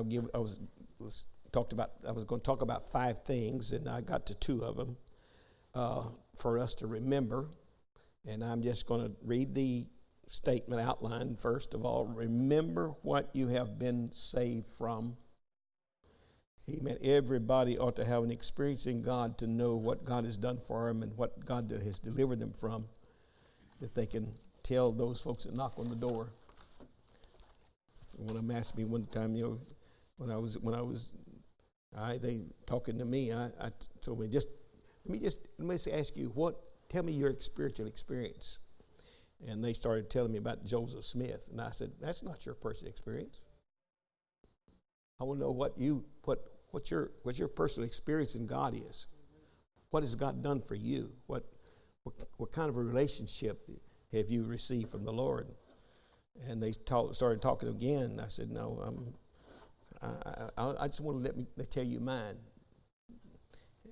I give I was, was talked about I was going to talk about five things, and I got to two of them uh, for us to remember. And I'm just going to read the statement outline first of all. Remember what you have been saved from. Amen. Everybody ought to have an experience in God to know what God has done for them and what God has delivered them from, that they can tell those folks that knock on the door. One of them asked me one time, you know, when I was when I was, I they talking to me, I, I told me just let me just let me just ask you what. Tell me your spiritual experience. And they started telling me about Joseph Smith, and I said, "That's not your personal experience. I want to know what you what what your what your personal experience in God is. What has God done for you? What what, what kind of a relationship have you received from the Lord?" And they talk, started talking again. I said, "No, I'm, I, I, I just want to let me tell you mine."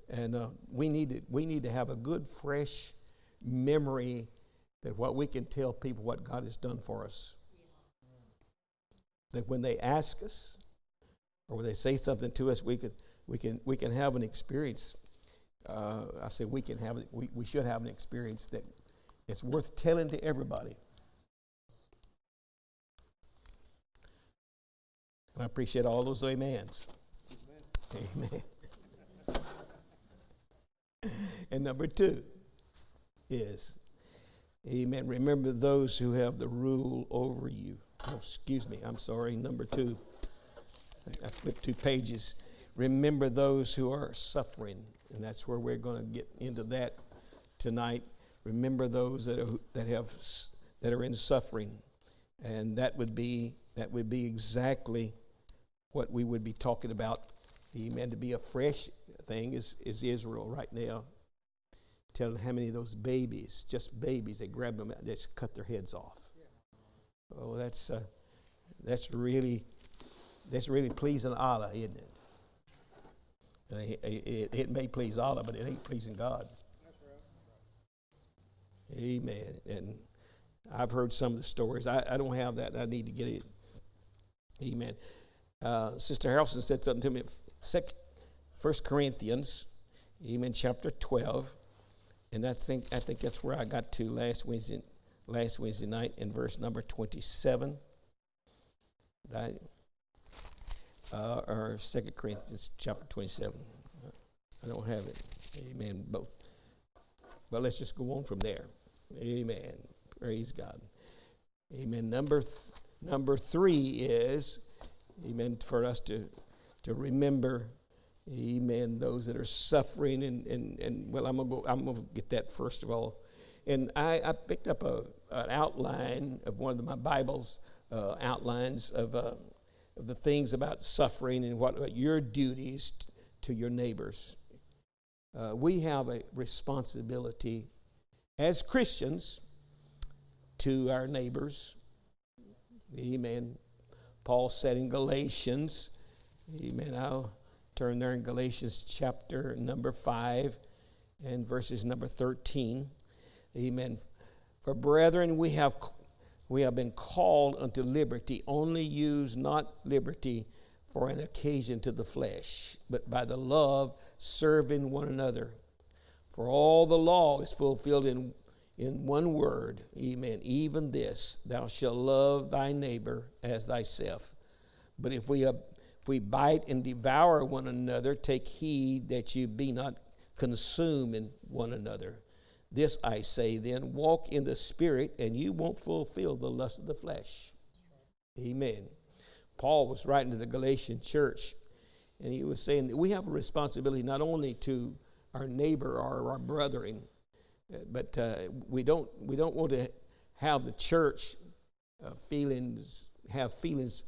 And uh, we need to, we need to have a good, fresh memory that what we can tell people what God has done for us. That when they ask us or when they say something to us, we can, we can, we can have an experience. Uh, I say we can have, we, we should have an experience that it's worth telling to everybody. I appreciate all those amens. Amen. Amen. and number two is, Amen. Remember those who have the rule over you. Oh, excuse me. I'm sorry. Number two. I flipped two pages. Remember those who are suffering. And that's where we're going to get into that tonight. Remember those that, are, that, have, that are in suffering. And that would be, that would be exactly what we would be talking about. Amen. To be a fresh thing is, is Israel right now. Telling how many of those babies, just babies, they grab them, they just cut their heads off. Oh, that's uh, that's really that's really pleasing Allah, isn't it? It, it, it may please Allah, but it ain't pleasing God. Amen. And I've heard some of the stories. I, I don't have that. I need to get it. Amen uh, Sister Harrelson said something to me. First Corinthians, Amen, chapter 12. And I think, I think that's where I got to last Wednesday, last Wednesday night in verse number 27. Right? Uh, or Second Corinthians chapter 27. I don't have it. Amen. Both. But let's just go on from there. Amen. Praise God. Amen. Number th- number three is Amen. For us to, to remember, amen, those that are suffering. And, and, and well, I'm going to go, I'm going to get that first of all. And I, I picked up a, an outline of one of my Bible's uh, outlines of, uh, of the things about suffering and what, what your duties t- to your neighbors. Uh, we have a responsibility as Christians to our neighbors. Amen. Paul said in Galatians, amen. I'll turn there in Galatians chapter number 5 and verses number 13. Amen. For brethren, we have we have been called unto liberty. Only use not liberty for an occasion to the flesh, but by the love serving one another. For all the law is fulfilled in in one word, amen, even this, thou shalt love thy neighbor as thyself. But if we, if we bite and devour one another, take heed that you be not consumed in one another. This I say then, walk in the Spirit, and you won't fulfill the lust of the flesh. Amen. Paul was writing to the Galatian church, and he was saying that we have a responsibility not only to our neighbor or our brethren, but uh, we don't we don't want to have the church uh, feelings have feelings,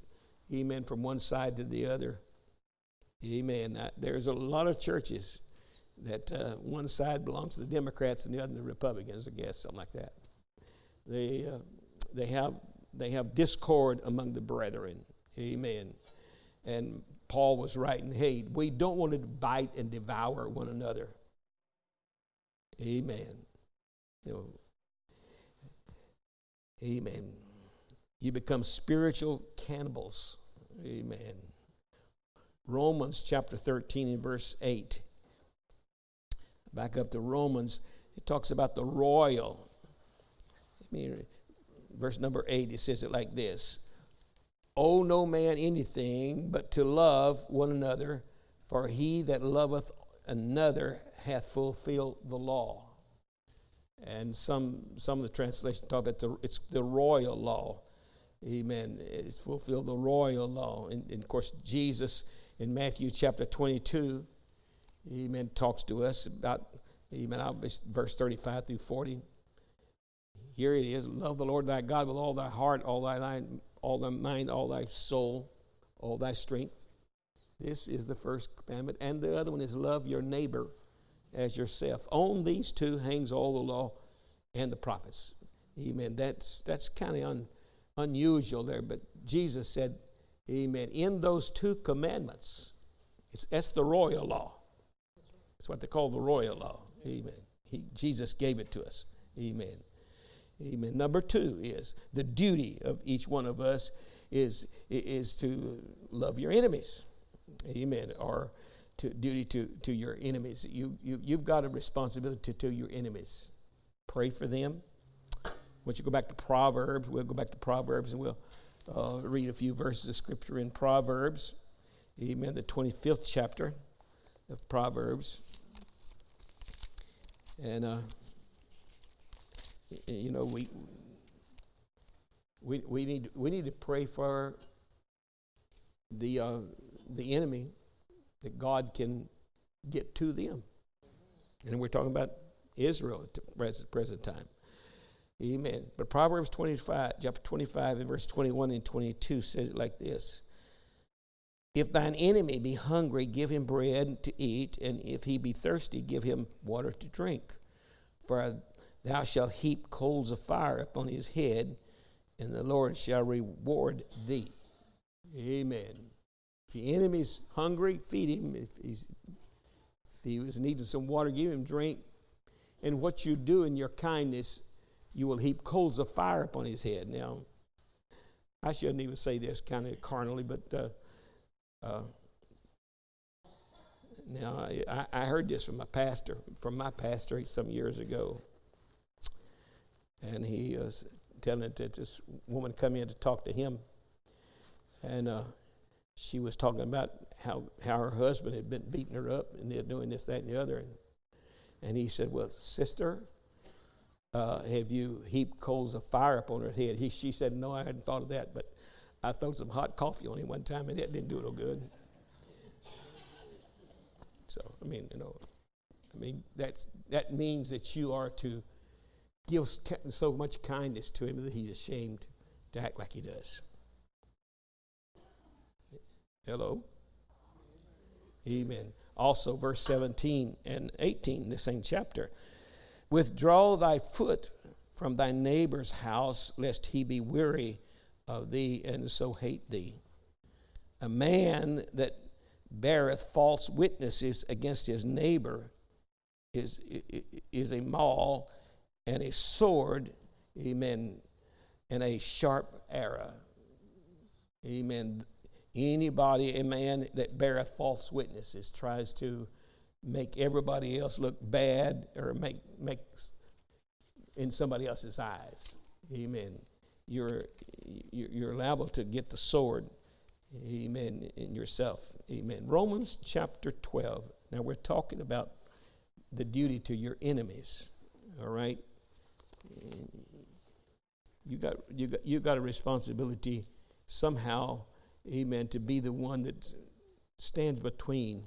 amen, from one side to the other. Amen. Uh, there's a lot of churches that uh, one side belongs to the Democrats and the other to the Republicans, I guess, something like that. They uh, they have they have discord among the brethren. Amen. And Paul was writing, hey, we don't want to bite and devour one another. Amen. You know, amen. You become spiritual cannibals. Amen. Romans chapter 13 and verse 8. Back up to Romans, it talks about the royal. I mean, verse number 8, it says it like this Owe no man anything but to love one another, for he that loveth another hath fulfilled the law. And some, some of the translations talk about the, it's the royal law. Amen. It's fulfilled the royal law. And, and, of course, Jesus in Matthew chapter 22, amen, talks to us about, amen, verse 35 through 40. Here it is love the Lord thy God with all thy heart, all thy mind, all thy mind, all thy soul, all thy strength. This is the first commandment. And the other one is love your neighbor as yourself. On these two hangs all the law and the prophets. Amen. That's, that's kind of un, unusual there, but Jesus said, Amen. In those two commandments, it's, that's the royal law. That's what they call the royal law. Amen. He, Jesus gave it to us. Amen. Amen. Number two is the duty of each one of us is, is to love your enemies. Amen. Or to, duty to, to your enemies. You, you, you've got a responsibility to, to your enemies. Pray for them. Once you go back to Proverbs, we'll go back to Proverbs and we'll uh, read a few verses of scripture in Proverbs. Amen. The 25th chapter of Proverbs. And, uh, you know, we, we, we, need, we need to pray for the, uh, the enemy that God can get to them. And we're talking about Israel at the present, present time. Amen. But Proverbs 25, chapter 25, and verse 21 and 22 says it like this If thine enemy be hungry, give him bread to eat, and if he be thirsty, give him water to drink. For thou shalt heap coals of fire upon his head, and the Lord shall reward thee. Amen. If the enemy's hungry, feed him. If, he's, if he was needing some water, give him drink. And what you do in your kindness, you will heap coals of fire upon his head. Now, I shouldn't even say this kind of carnally, but uh, uh, now I, I, heard this from my pastor, from my pastor some years ago, and he was telling that this woman come in to talk to him, and uh, she was talking about how, how her husband had been beating her up and they're doing this, that, and the other. And, and he said, Well, sister, uh, have you heaped coals of fire upon her head? He, she said, No, I hadn't thought of that, but I threw some hot coffee on him one time and that didn't do no good. So, I mean, you know, I mean, that's, that means that you are to give so much kindness to him that he's ashamed to act like he does. Hello? Amen. Also, verse 17 and 18, the same chapter. Withdraw thy foot from thy neighbor's house, lest he be weary of thee and so hate thee. A man that beareth false witnesses against his neighbor is, is a maul and a sword, amen, and a sharp arrow. Amen. Anybody, a man that beareth false witnesses, tries to make everybody else look bad or make makes in somebody else's eyes. Amen. You're you're liable to get the sword. Amen. In yourself. Amen. Romans chapter 12. Now we're talking about the duty to your enemies. All right. You got you got you got a responsibility somehow amen, to be the one that stands between,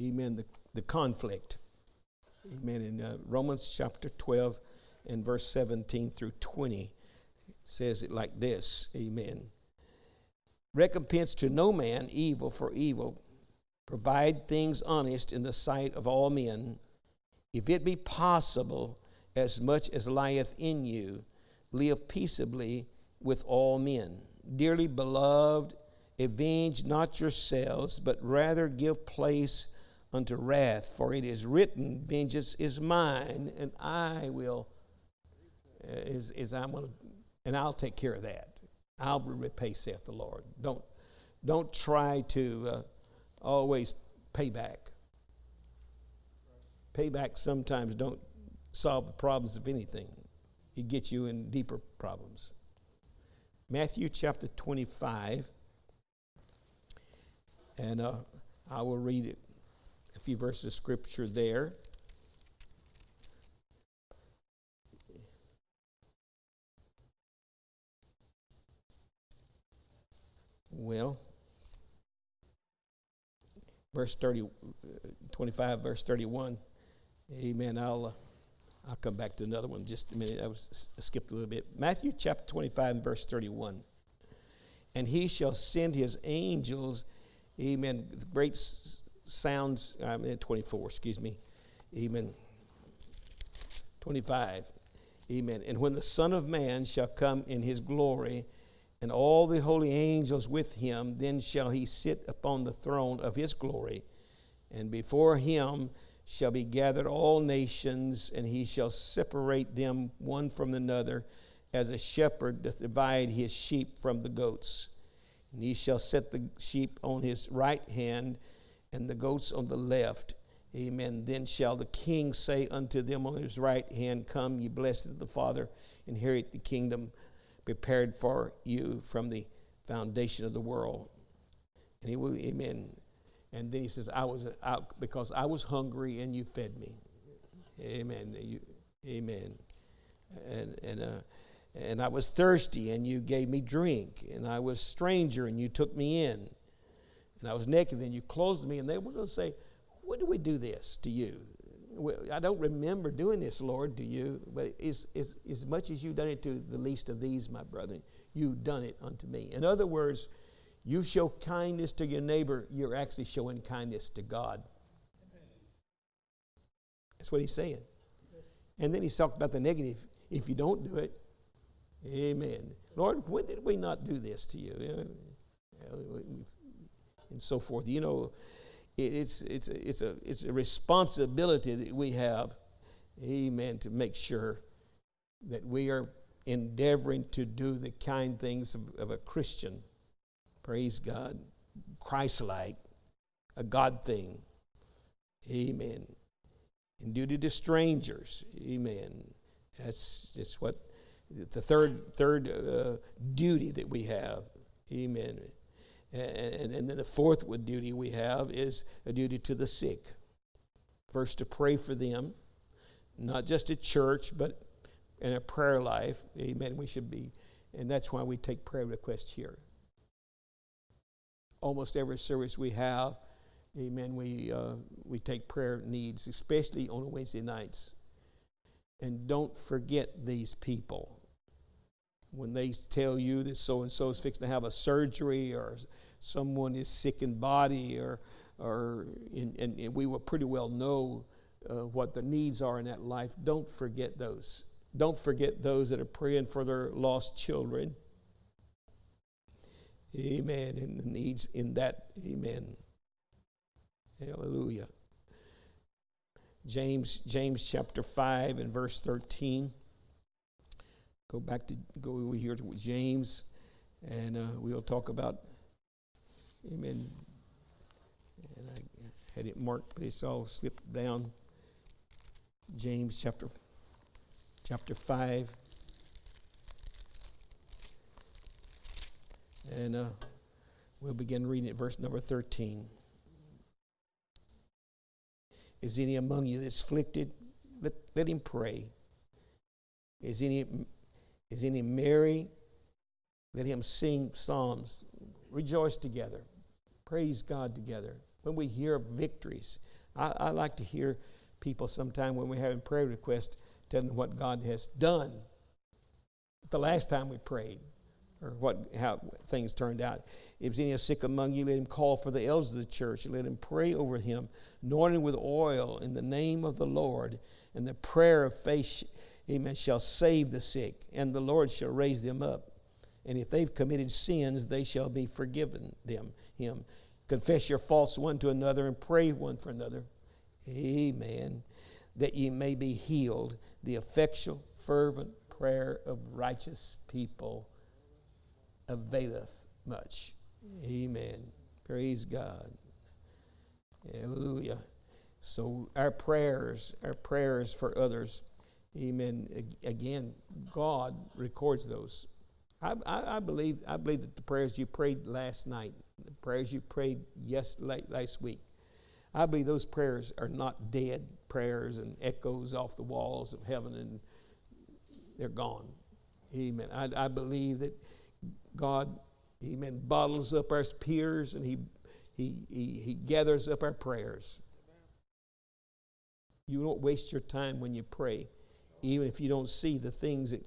amen, the, the conflict. Amen. In uh, Romans chapter 12 and verse 17 through 20 says it like this Amen. Recompense to no man evil for evil, provide things honest in the sight of all men. If it be possible, as much as lieth in you, live peaceably with all men. Dearly beloved, avenge not yourselves, but rather give place unto wrath, for it is written, Vengeance is mine, and I will, uh, is, is I'm gonna, and I'll take care of that. I'll repay, saith the Lord. Don't, don't try to uh, always pay back. Payback sometimes don't solve the problems of anything. It gets you in deeper problems. Matthew chapter 25, and uh, I will read a few verses of scripture there. Well, verse 30, 25, verse 31. Amen. I'll, uh, I'll come back to another one just a minute. I was I skipped a little bit. Matthew chapter 25 and verse 31. And he shall send his angels, amen, great sounds, I'm in 24, excuse me, amen, 25, amen. And when the Son of Man shall come in his glory, and all the holy angels with him, then shall he sit upon the throne of his glory, and before him shall be gathered all nations, and he shall separate them one from another, as a shepherd doth divide his sheep from the goats. And he shall set the sheep on his right hand, and the goats on the left. Amen. Then shall the king say unto them on his right hand, Come, ye blessed of the Father, inherit the kingdom prepared for you from the foundation of the world. And he will, amen. And then he says, I was out because I was hungry and you fed me. Amen. You, amen. And, and, uh, and I was thirsty and you gave me drink. And I was stranger and you took me in. And I was naked and you clothed me. And they were going to say, When do we do this to you? I don't remember doing this, Lord, do you, but as, as, as much as you've done it to the least of these, my brethren, you've done it unto me. In other words, you show kindness to your neighbor, you're actually showing kindness to God. That's what he's saying. And then he's talking about the negative. If you don't do it, amen. Lord, when did we not do this to you? And so forth. You know, it's, it's, it's, a, it's a responsibility that we have, amen, to make sure that we are endeavoring to do the kind things of, of a Christian. Praise God. Christ like, a God thing. Amen. In duty to strangers. Amen. That's just what the third, third uh, duty that we have. Amen. And, and then the fourth duty we have is a duty to the sick. First, to pray for them, not just at church, but in a prayer life. Amen. We should be, and that's why we take prayer requests here. Almost every service we have, amen, we, uh, we take prayer needs, especially on Wednesday nights. And don't forget these people when they tell you that so and so is fixing to have a surgery or someone is sick in body or, or in, and, and we will pretty well know uh, what the needs are in that life, don't forget those. Don't forget those that are praying for their lost children. Amen. And the needs in that. Amen. Hallelujah. James, James chapter 5 and verse 13. Go back to go over here to James, and uh, we'll talk about, amen. And I had it marked, but it's all slipped down. James chapter, chapter 5. And uh, we'll begin reading at verse number 13. Is any among you that's afflicted? Let, let him pray. Is any is any merry? Let him sing psalms. Rejoice together. Praise God together. When we hear victories, I, I like to hear people sometime when we're having prayer requests telling what God has done. The last time we prayed, or what how things turned out. If any is sick among you, let him call for the elders of the church, and let him pray over him, anointing with oil in the name of the Lord, and the prayer of faith amen, shall save the sick, and the Lord shall raise them up. And if they've committed sins, they shall be forgiven them, him. Confess your faults one to another and pray one for another. Amen. That ye may be healed. The effectual, fervent prayer of righteous people availeth much. Amen. Praise God. Hallelujah. So our prayers, our prayers for others, amen. Again, God records those. I, I, I, believe I believe that the prayers you prayed last night, the prayers you prayed yes late last week, I believe those prayers are not dead prayers and echoes off the walls of heaven and they're gone. Amen. I, I believe that God, amen, bottles up our tears and he, he, he, he gathers up our prayers. You don't waste your time when you pray, even if you don't see the things that,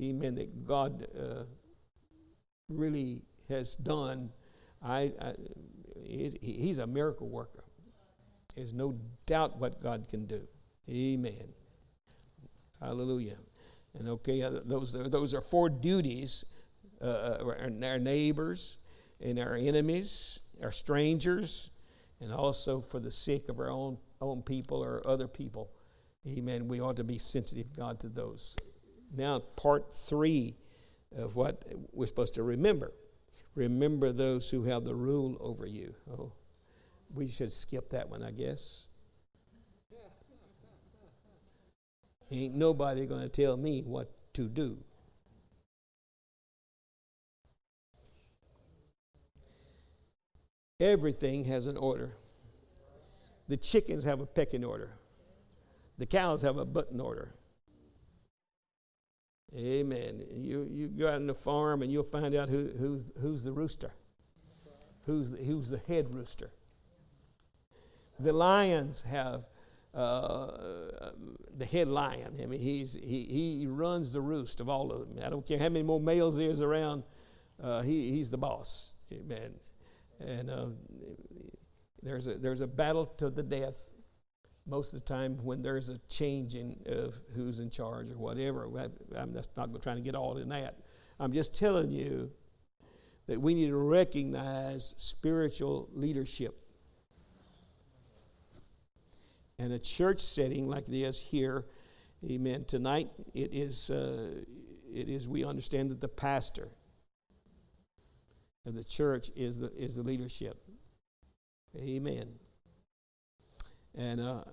amen, that God uh, really has done. I, I he's a miracle worker. There's no doubt what God can do. Amen. Hallelujah. And okay, uh, those those are four duties uh, uh our neighbors and our enemies, our strangers, and also for the sake of our own, own people or other people. Amen. We ought to be sensitive, God, to those. Now, part three of what we're supposed to remember. Remember those who have the rule over you. Oh, we should skip that one, I guess. Ain't nobody going to tell me what to do. Everything has an order. The chickens have a pecking order. The cows have a button order. Amen. You, you go out on the farm and you'll find out who, who's, who's the rooster, who's the, who's the head rooster. The lions have uh, the head lion. I mean, he's, he, he runs the roost of all of them. I don't care how many more males there's around, uh, he, he's the boss. Amen. And uh, there's, a, there's a battle to the death most of the time when there's a changing of who's in charge or whatever. I'm just not trying to get all in that. I'm just telling you that we need to recognize spiritual leadership and a church setting like it is here, amen, tonight, it is, uh, it is we understand that the pastor the church is the, is the leadership. Amen. And uh,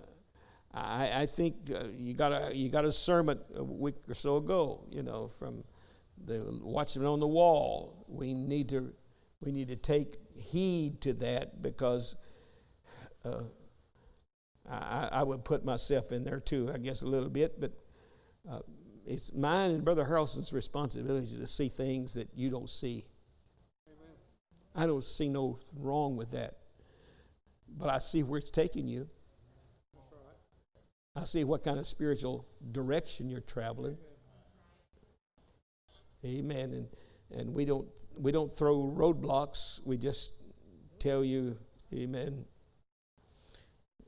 I, I think uh, you, got a, you got a sermon a week or so ago, you know, from the watchman on the wall. We need to, we need to take heed to that because uh, I, I, would put myself in there too, I guess, a little bit, but uh, it's mine and Brother Harrelson's responsibility to see things that you don't see. I don't see no wrong with that, but I see where it's taking you. I see what kind of spiritual direction you're traveling. Amen. And and we don't we don't throw roadblocks. We just tell you, Amen.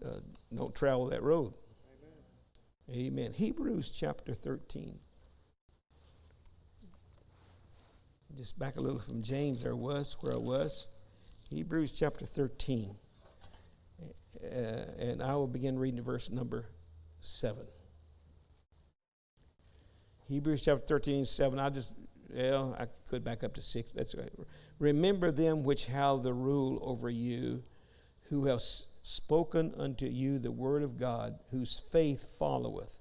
Uh, don't travel that road. Amen. Amen. Hebrews chapter 13. Just back a little from James, there was where I was. Hebrews chapter 13. Uh, and I will begin reading verse number 7. Hebrews chapter 13, 7. I just, well, I could back up to 6. That's right. Remember them which have the rule over you, who have spoken unto you the word of God, whose faith followeth,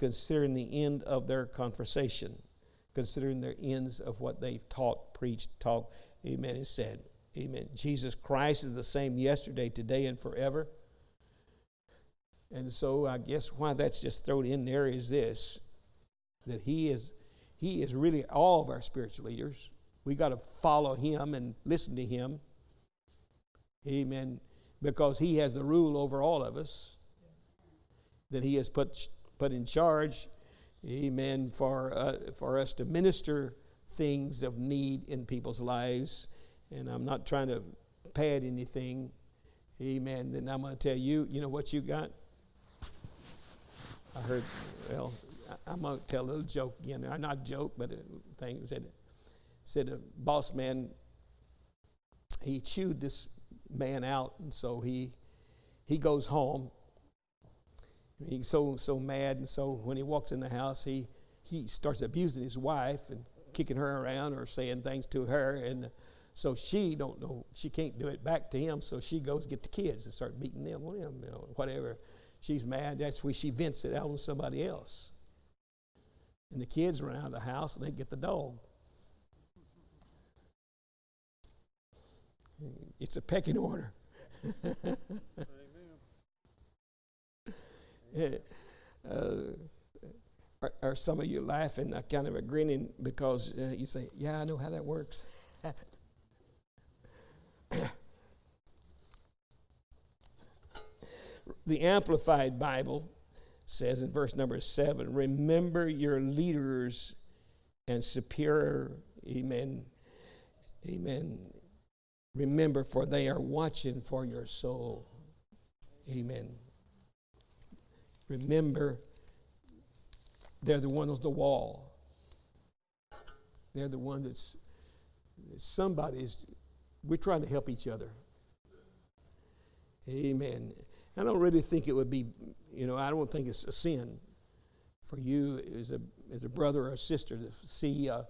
considering the end of their conversation, considering their ends of what they've taught, preached, taught, amen, and said. Amen. Jesus Christ is the same yesterday, today, and forever. And so I guess why that's just thrown in there is this that he is he is really all of our spiritual leaders. We got to follow him and listen to him. Amen because He has the rule over all of us that He has put, put in charge, amen, for, uh, for us to minister things of need in people's lives. And I'm not trying to pad anything, amen. Then I'm going to tell you, you know what you got? I heard, well, I'm going to tell a little joke again. I'm not joke, but a thing said, said a boss man, he chewed this man out, and so he he goes home. He's so so mad, and so when he walks in the house, he he starts abusing his wife and kicking her around or saying things to her. And So she don't know, she can't do it back to him, so she goes get the kids and start beating them on him, you know, whatever. She's mad, that's where she vents it out on somebody else. And the kids run out of the house and they get the dog. It's a pecking order. uh, are, are, some of you laughing, uh, kind of grinning because uh, you say, Yeah, I know how that works. the Amplified Bible says in verse number seven remember your leaders and superior, amen, amen. Remember, for they are watching for your soul. Amen. Remember, they're the one on the wall. They're the one that's somebody's, we're trying to help each other. Amen. I don't really think it would be, you know, I don't think it's a sin for you as a, as a brother or a sister to see, uh,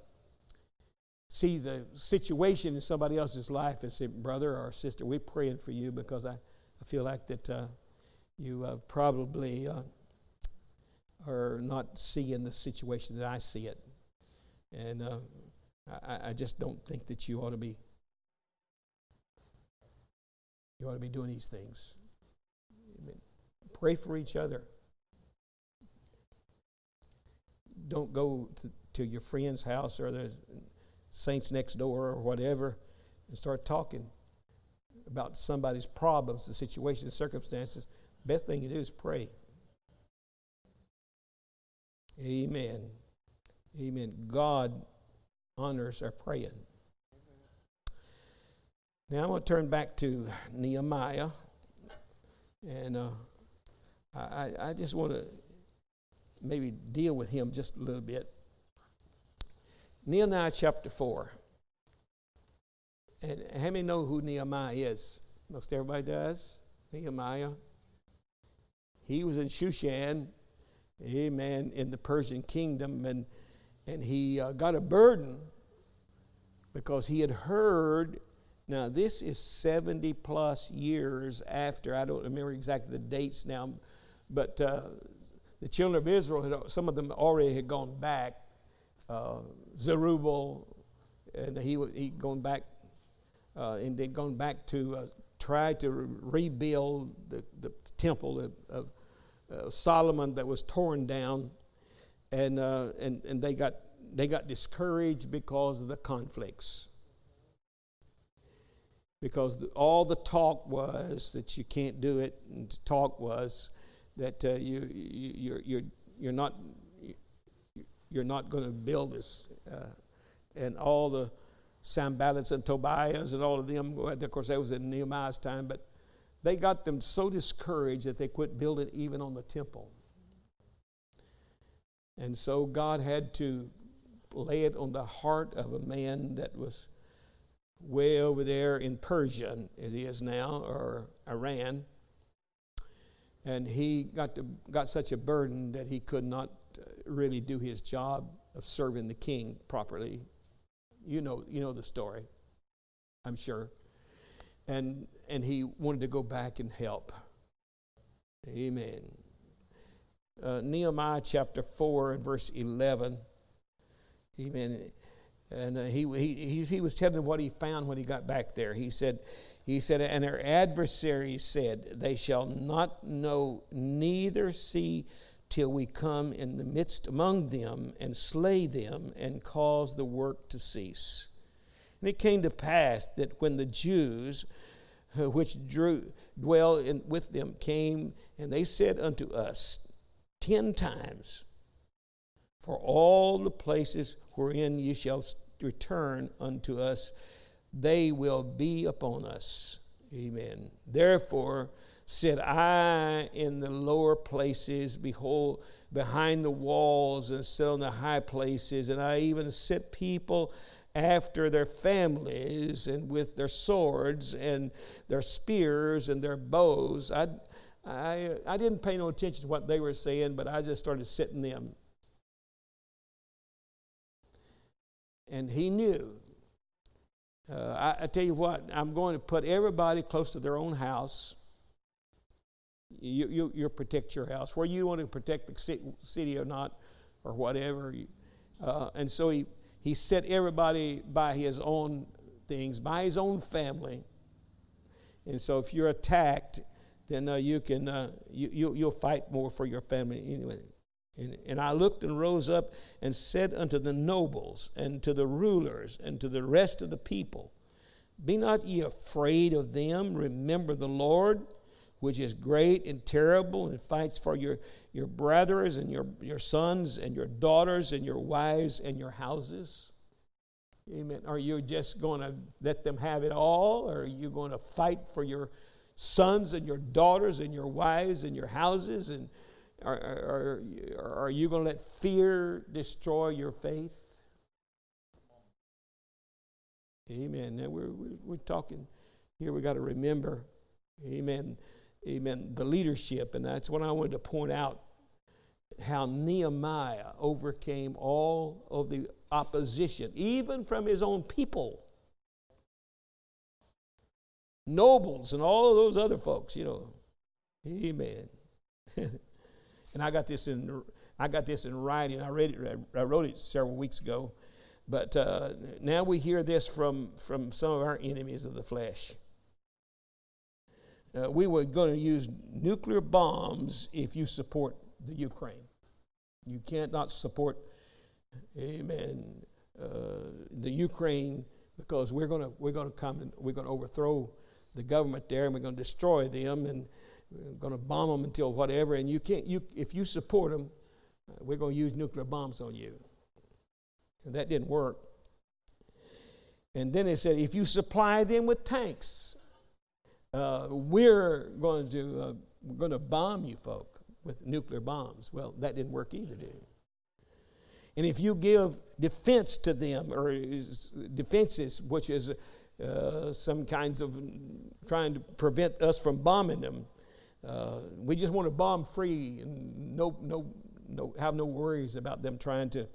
see the situation in somebody else's life and say, brother or sister, we're praying for you because I, I feel like that uh, you uh, probably uh, are not seeing the situation that I see it. And uh, I, I just don't think that you ought to be you ought to be doing these things. Pray for each other. Don't go to, to your friend's house or the saints next door or whatever and start talking about somebody's problems, the situation, the circumstances. Best thing to do is pray. Amen. Amen. God honors our praying. Now I'm going to turn back to Nehemiah. And uh, I, I just want to maybe deal with him just a little bit. Nehemiah chapter 4. And how many know who Nehemiah is? Most everybody does. Nehemiah. He was in Shushan, amen, in the Persian kingdom, and, and he uh, got a burden because he had heard. Now, this is 70 plus years after, I don't remember exactly the dates now, but uh, the children of Israel, had, some of them already had gone back. Uh, Zerubbabel, and he he gone back, uh, and they'd gone back to uh, try to rebuild the, the temple of, of uh, Solomon that was torn down, and uh, and and they got they got discouraged because of the conflicts. Because the, all the talk was that you can't do it, and the talk was that uh, you, you you're you're you're not you're not going to build this, uh, and all the Sanballats and Tobiahs and all of them. Of course, that was in Nehemiah's time, but they got them so discouraged that they quit building even on the temple. And so God had to lay it on the heart of a man that was way over there in Persia, it is now, or Iran. And he got, to, got such a burden that he could not uh, really do his job of serving the king properly. You know, you know the story, I'm sure. And, and he wanted to go back and help. Amen. Uh, Nehemiah chapter 4 and verse 11. Amen. And uh, he, he, he was telling what he found when he got back there. He said, he said, and our adversaries said, They shall not know, neither see till we come in the midst among them and slay them and cause the work to cease. And it came to pass that when the Jews which drew, dwell in, with them came, and they said unto us ten times, For all the places wherein ye shall return unto us, they will be upon us. Amen. Therefore, said I in the lower places, behold, behind the walls, and sit on the high places, and I even set people after their families and with their swords and their spears and their bows. I, I, I didn't pay no attention to what they were saying, but I just started sitting them. And he knew Uh, I, I, tell you what, I'm going to put everybody close to their own house. You, you, you protect your house. Where you want to protect the city or not, or whatever. Uh, and so he, he set everybody by his own things, by his own family. And so if you're attacked, then uh, you can uh, you, you, you'll fight more for your family anyway. And, and I looked and rose up and said unto the nobles and to the rulers and to the rest of the people, Be not ye afraid of them. Remember the Lord, which is great and terrible, and fights for your, your brothers and your, your sons and your daughters and your wives and your houses. Amen. Are you just going to let them have it all? Or are you going to fight for your sons and your daughters and your wives and your houses? And are, are, are you going to let fear destroy your faith? Amen. Now we're, we're, we're talking here, we got to remember, amen, amen, the leadership. And that's what I wanted to point out how Nehemiah overcame all of the opposition, even from his own people. Nobles and all of those other folks, you know. Amen. and I got this in I got this in writing. I read it. I wrote it several weeks ago, but uh, now we hear this from from some of our enemies of the flesh. Uh, we were going to use nuclear bombs if you support the Ukraine. You can't not support, Amen, uh, the Ukraine because we're going to we're going to come and we're going to overthrow the government there and we're going to destroy them and we're going to bomb them until whatever. And you can't, you, if you support them, uh, we're going to use nuclear bombs on you. And that didn't work. And then they said, if you supply them with tanks, uh, we're going to uh, we're going to bomb you folk with nuclear bombs. Well, that didn't work either, did it? And if you give defense to them, or defenses, which is uh, some kinds of trying to prevent us from bombing them, uh, we just want to bomb free and no, no, no, have no worries about them trying to,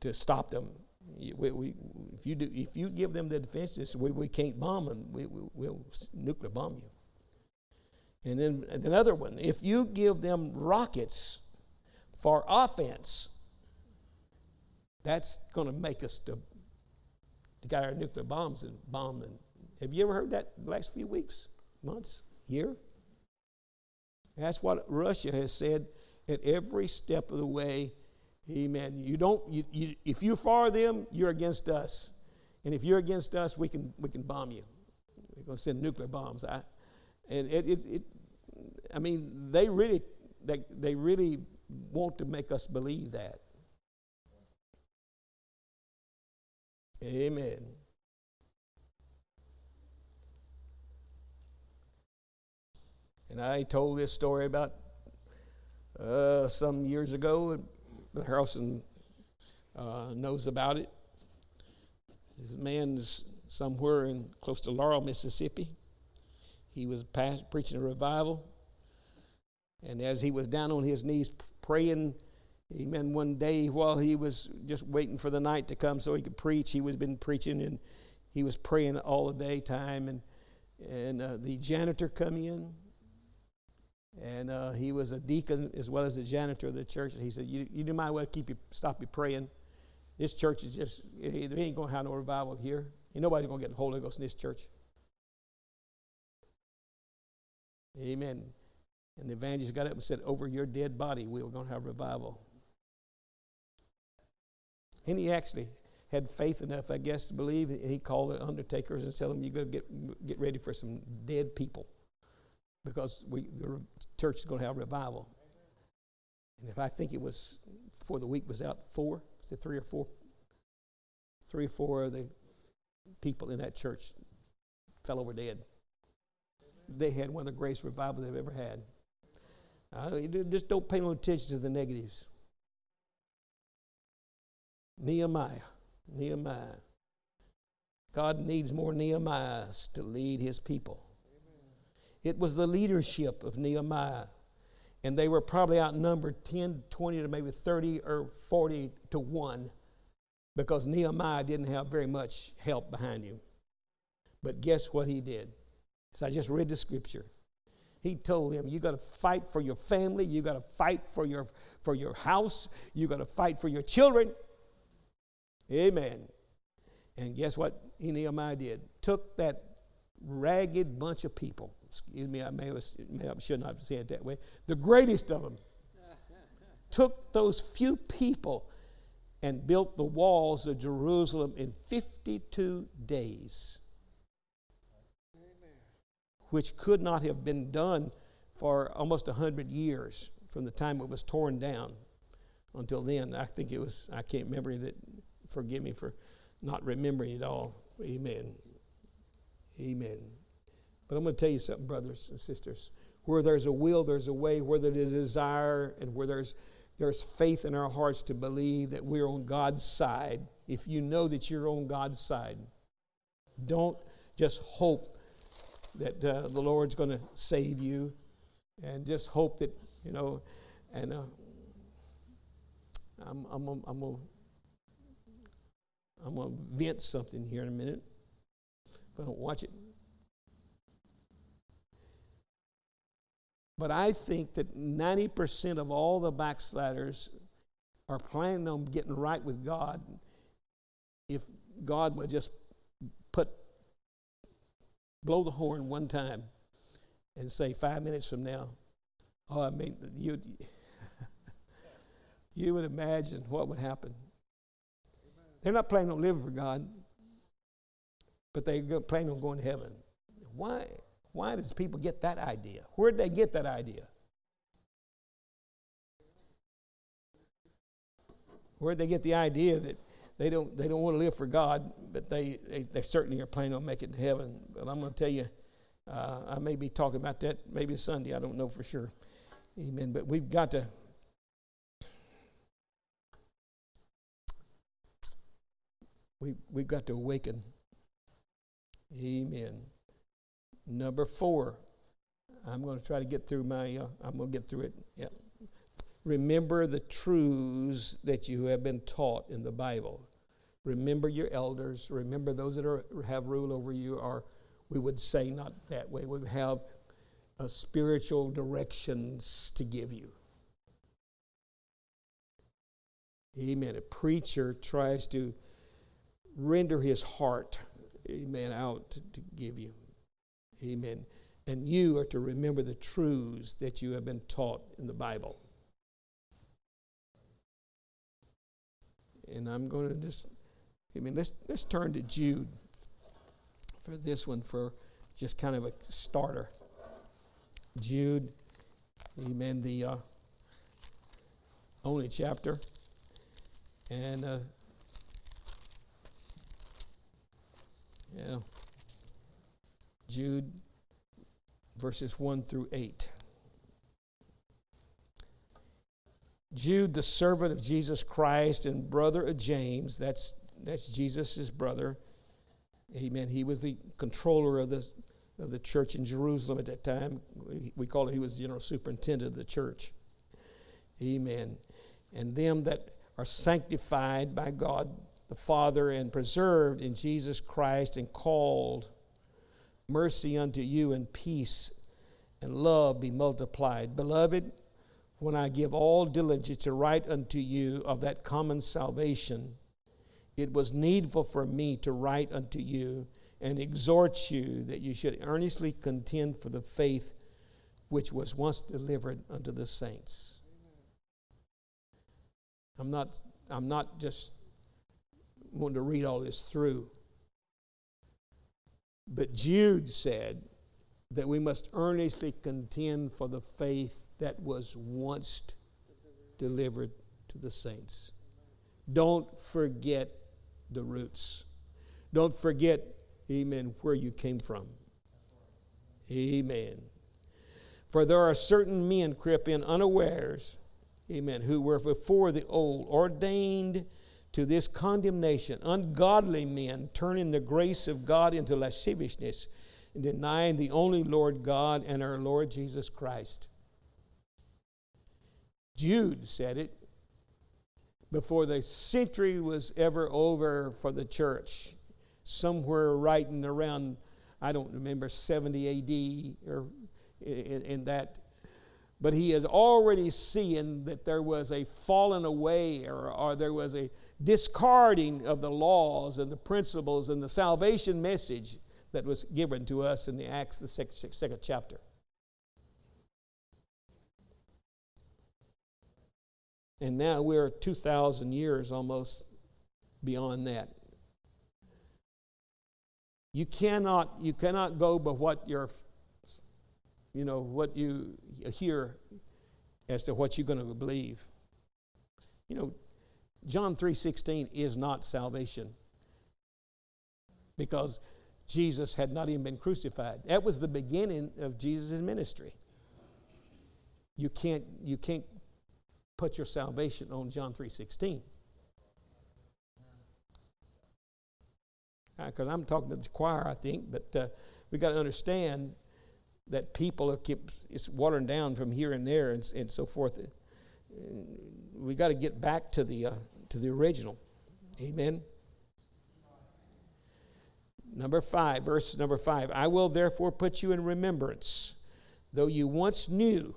to stop them. We, we, if, you do, if you give them the defenses, we, we can't bomb them. We, we, will nuclear bomb you. And then another one if you give them rockets for offense, that's going to make us to, to get our nuclear bombs and bomb. And have you ever heard that last few weeks, months, year? That's what Russia has said at every step of the way. Amen. You don't. You, you, if you for them, you're against us, and if you're against us, we can we can bomb you. We're going to send nuclear bombs. I, and it, it, it I mean, they really they, they really want to make us believe that. Amen. And I told this story about uh, some years ago, Brother Harrelson uh, knows about it. This man's somewhere in close to Laurel, Mississippi. He was past, preaching a revival, and as he was down on his knees praying, amen, one day while he was just waiting for the night to come so he could preach, he was been preaching and he was praying all the daytime, and and uh, the janitor come in and uh, he was a deacon as well as a janitor of the church. And he said, "You, you might well keep you stop you praying. This church is just they ain't gonna have no revival here. Ain't nobody's gonna get the Holy Ghost in this church." Amen. And the evangelist got up and said, "Over your dead body, we are gonna have revival." And he actually had faith enough, I guess, to believe. He called the undertakers and told them, "You got to get get ready for some dead people." because we, the church is going to have revival. And if I think it was before the week was out, four, is it three or four? Three or four of the people in that church fell over dead. They had one of the greatest revivals they've ever had. I, just don't pay no attention to the negatives. Nehemiah, Nehemiah. God needs more Nehemiahs to lead his people. It was the leadership of Nehemiah. And they were probably outnumbered 10, 20 to maybe 30 or 40 to 1 because Nehemiah didn't have very much help behind him. But guess what he did? So I just read the scripture. He told them, You got to fight for your family, you got to fight for your, for your house, you got to fight for your children. Amen. And guess what Nehemiah did? Took that ragged bunch of people. Excuse me, I may have, may have, should not have said it that way. The greatest of them took those few people and built the walls of Jerusalem in 52 days, which could not have been done for almost 100 years from the time it was torn down until then. I think it was, I can't remember that, forgive me for not remembering it all. Amen. Amen. But I'm going to tell you something, brothers and sisters. Where there's a will, there's a way. Where there's a desire, and where there's there's faith in our hearts to believe that we're on God's side. If you know that you're on God's side, don't just hope that uh, the Lord's going to save you, and just hope that you know. And uh, I'm I'm I'm, I'm gonna I'm gonna vent something here in a minute. If I don't watch it. But I think that 90% of all the backsliders are planning on getting right with God if God would just put blow the horn one time and say five minutes from now, oh, I mean, you you would imagine what would happen. They're not planning on living for God, but they're planning on going to heaven. Why? Why does people get that idea? Where'd they get that idea? Where'd they get the idea that they don't, they don't want to live for God, but they, they, they certainly are planning on making it to heaven? But I'm going to tell you, uh, I may be talking about that maybe Sunday. I don't know for sure. Amen. But we've got to. We, we've got to awaken. Amen. Number four, I'm going to try to get through my, uh, I'm going to get through it. Yeah. Remember the truths that you have been taught in the Bible. Remember your elders. Remember those that are, have rule over you, or we would say not that way. We have uh, spiritual directions to give you. Amen. A preacher tries to render his heart, amen, out to, to give you. Amen. And you are to remember the truths that you have been taught in the Bible. And I'm going to just, I mean, let's, let's turn to Jude for this one for just kind of a starter. Jude, amen, the uh, only chapter. And, uh, yeah. Jude, verses 1 through 8. Jude, the servant of Jesus Christ and brother of James, that's, that's Jesus' brother. Amen. He was the controller of the, of the church in Jerusalem at that time. We call him, he was the general superintendent of the church. Amen. And them that are sanctified by God the Father and preserved in Jesus Christ and called mercy unto you and peace and love be multiplied. Beloved, when I give all diligence to write unto you of that common salvation, it was needful for me to write unto you and exhort you that you should earnestly contend for the faith which was once delivered unto the saints. I'm not, I'm not just wanting to read all this through. But Jude said that we must earnestly contend for the faith that was once delivered to the saints. Don't forget the roots. Don't forget, amen, where you came from. Amen. For there are certain men crept in unawares, amen, who were before the old ordained to this condemnation. Ungodly men turning the grace of God into lasciviousness and denying the only Lord God and our Lord Jesus Christ. Jude said it before the century was ever over for the church, somewhere right in around I don't remember 70 AD or in, in that but he is already seeing that there was a falling away or, or there was a discarding of the laws and the principles and the salvation message that was given to us in the Acts, the second, second chapter. And now we're 2,000 years almost beyond that. You cannot, you cannot go by what your you know, what you hear as to what you're going to believe. You know, John 3:16 is not salvation. Because Jesus had not even been crucified. That was the beginning of Jesus' ministry. You can't, you can't put your salvation on John 3.16. Because uh, I'm talking to the choir, I think, but uh, we got to understand that people are keep it's watering down from here and there and, and so forth. We got to get back to the uh, to the original. Amen. Number five, verse number five. I will therefore put you in remembrance, though you once knew,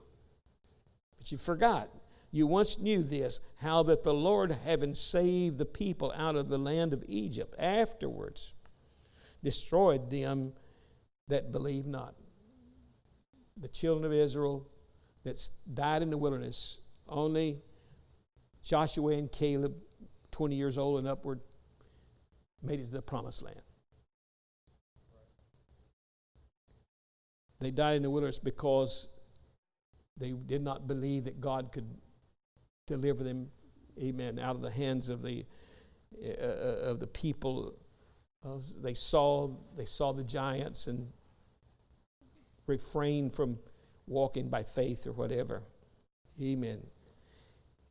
but you forgot. You once knew this, how that the Lord, having saved the people out of the land of Egypt, afterwards destroyed them that believe not the children of Israel that died in the wilderness, only Joshua and Caleb, 20 years old and upward, made it to the promised land. They died in the wilderness because they did not believe that God could deliver them, amen, out of the hands of the, uh, uh of the people. they, saw, they saw the giants and refrain from walking by faith or whatever. Amen.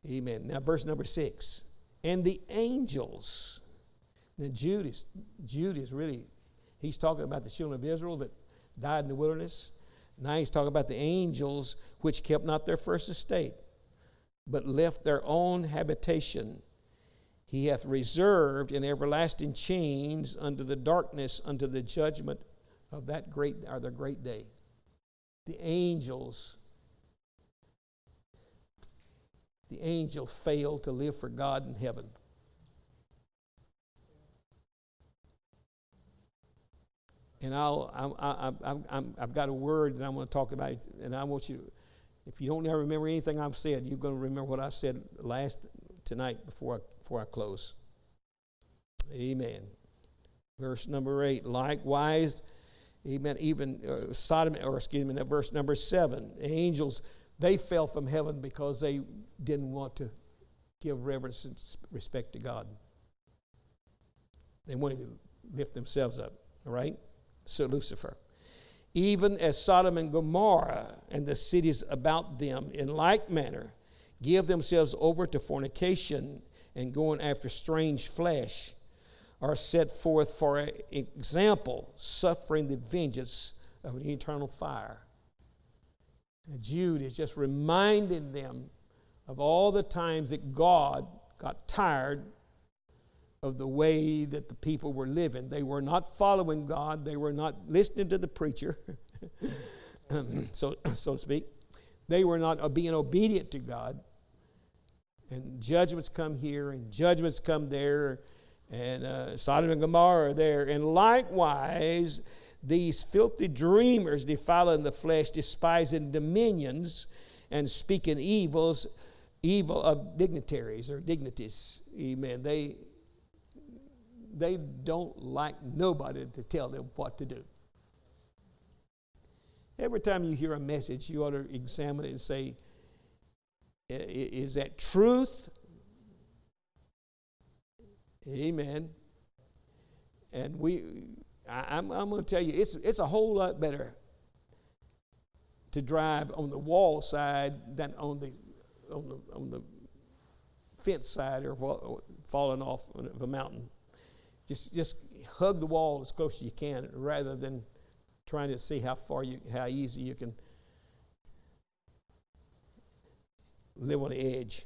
Amen. Now, verse number six. And the angels. Now, Judas, Judas really, he's talking about the children of Israel that died in the wilderness. Now he's talking about the angels which kept not their first estate, but left their own habitation. He hath reserved in everlasting chains under the darkness unto the judgment of that great or the great day the angels the angel failed to live for God in heaven. And I'll, I, have got a word that I want to talk about, and I want you, if you don't ever remember anything I've said, you're going to remember what I said last tonight before I, before I close. Amen. Verse number eight. Likewise, Amen. Even uh, Sodom, or excuse me, verse number seven, the angels, they fell from heaven because they didn't want to give reverence and respect to God. They wanted to lift themselves up, all right? So Lucifer. Even as Sodom and Gomorrah and the cities about them, in like manner, give themselves over to fornication and going after strange flesh are set forth for example, suffering the vengeance of an eternal fire. And Jude is just reminding them of all the times that God got tired of the way that the people were living. They were not following God, they were not listening to the preacher, so, so to speak. They were not being obedient to God. And judgments come here and judgments come there and uh, Sodom and Gomorrah there. And likewise, these filthy dreamers defiling the flesh, despising dominions, and speaking evils, evil of dignitaries or dignities. Amen. They they don't like nobody to tell them what to do. Every time you hear a message, you ought to examine it and say, is that truth Amen. And we, I, am I'm, I'm going to tell you, it's, it's a whole lot better to drive on the wall side than on the, on the, on the fence side or falling off of a mountain. Just, just hug the wall as close as you can rather than trying to see how far you, how easy you can live on the edge.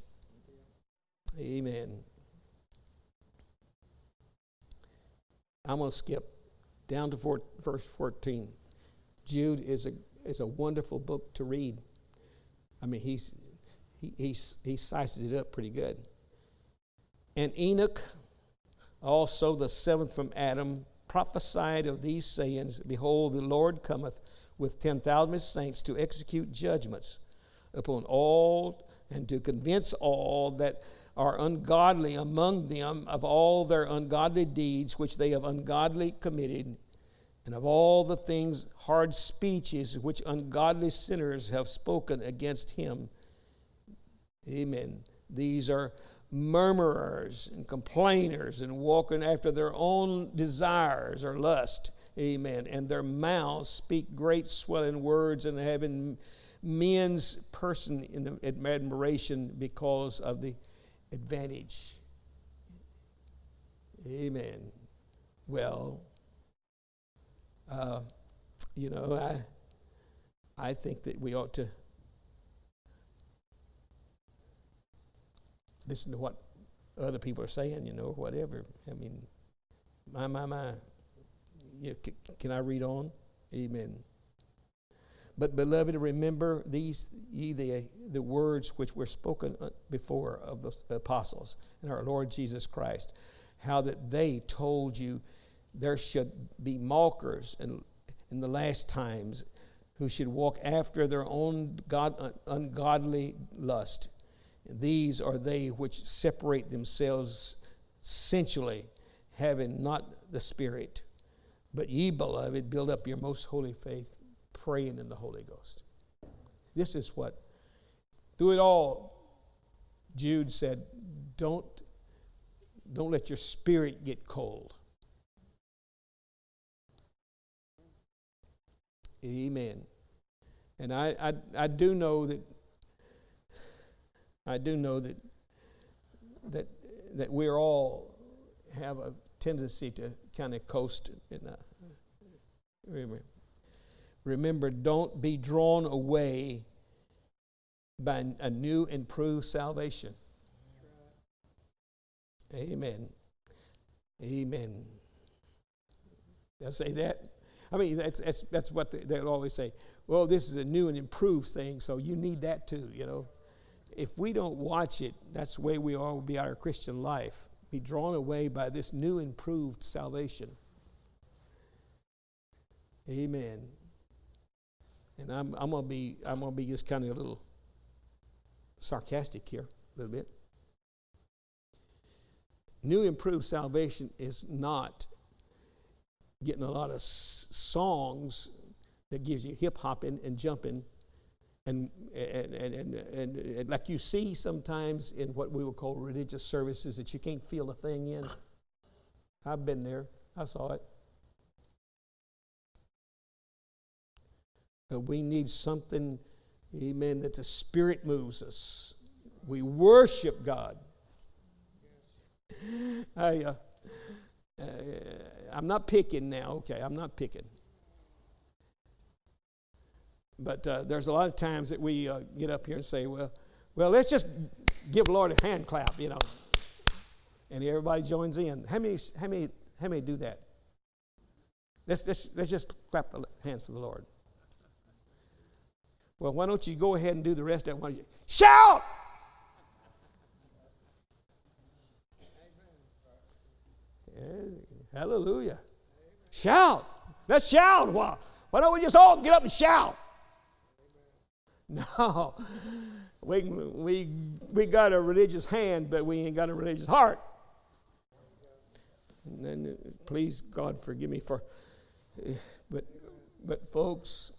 Amen. I'm going to skip down to four, verse 14. Jude is a, is a wonderful book to read. I mean, he's, he, he, he sizes it up pretty good. And Enoch, also the seventh from Adam, prophesied of these sayings Behold, the Lord cometh with ten thousand saints to execute judgments upon all and to convince all that are ungodly among them of all their ungodly deeds which they have ungodly committed, and of all the things, hard speeches which ungodly sinners have spoken against him. Amen. These are murmurers and complainers and walking after their own desires or lust. Amen. And their mouths speak great swelling words and having men's person in admiration because of the advantage. Amen. Well, uh, you know, I, I think that we ought to listen to what other people are saying, you know, whatever. I mean, my, my, my. Yeah, can, can I read on? Amen. But, beloved, remember these ye the, the words which were spoken uh, before of the apostles and our Lord Jesus Christ, how that they told you there should be mockers in, in the last times who should walk after their own God, ungodly lust. These are they which separate themselves sensually, having not the Spirit. But ye, beloved, build up your most holy faith praying in the Holy Ghost. This is what, through it all, Jude said, don't, don't let your spirit get cold. Amen. And I, I, I do know that I do know that that that we're all have a tendency to kind of coast in a, Remember, don't be drawn away by a new and improved salvation. Amen. Amen. They'll say that. I mean, that's, that's, that's what they, they'll always say. Well, this is a new and improved thing, so you need that too, you know. If we don't watch it, that's the way we all will be our Christian life. Be drawn away by this new improved salvation. Amen. And I'm, I'm gonna be I'm gonna be just kind of a little sarcastic here, a little bit. New improved salvation is not getting a lot of s- songs that gives you hip hopping and jumping and and, and, and, and, and like you see sometimes in what we would call religious services that you can't feel a thing in. I've been there. I saw it. We need something, amen, that the Spirit moves us. We worship God. I, uh, uh, I'm not picking now, okay, I'm not picking. But uh, there's a lot of times that we uh, get up here and say, well, well, let's just give Lord a hand clap, you know. And everybody joins in. How many, how many, how many do that? Let's, let's, let's just clap the hands for the Lord. Well, why don't you go ahead and do the rest of it? Shout! Hallelujah. Shout. Let's shout. Why, why don't we just all get up and shout? No. We, we, we got a religious hand, but we ain't got a religious heart. And then, please, God, forgive me for. But, but folks,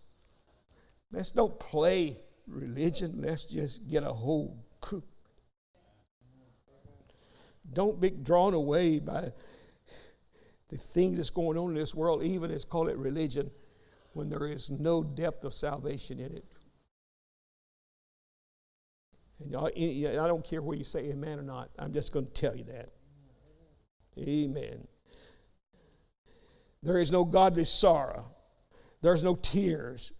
Let's don't play religion. Let's just get a whole crew. Don't be drawn away by the things that's going on in this world, even as call it religion, when there is no depth of salvation in it. And I don't care whether you say amen or not. I'm just going to tell you that. Amen. There is no godly sorrow. There's no tears.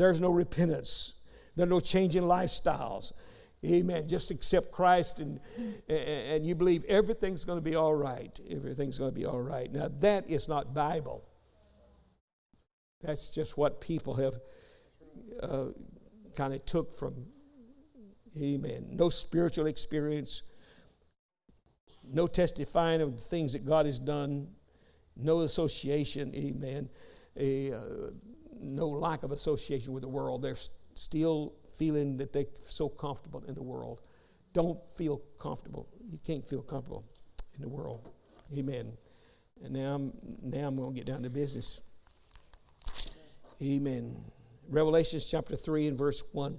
There's no repentance. There's no change in lifestyles. Amen. Just accept Christ and, and you believe everything's going to be all right. Everything's going to be all right. Now, that is not Bible. That's just what people have uh, kind of took from. Amen. No spiritual experience, no testifying of the things that God has done, no association. Amen. A, uh, no lack of association with the world. They're still feeling that they're so comfortable in the world. Don't feel comfortable. You can't feel comfortable in the world. Amen. And now I'm now I'm going to get down to business. Amen. Revelation chapter 3 and verse 1.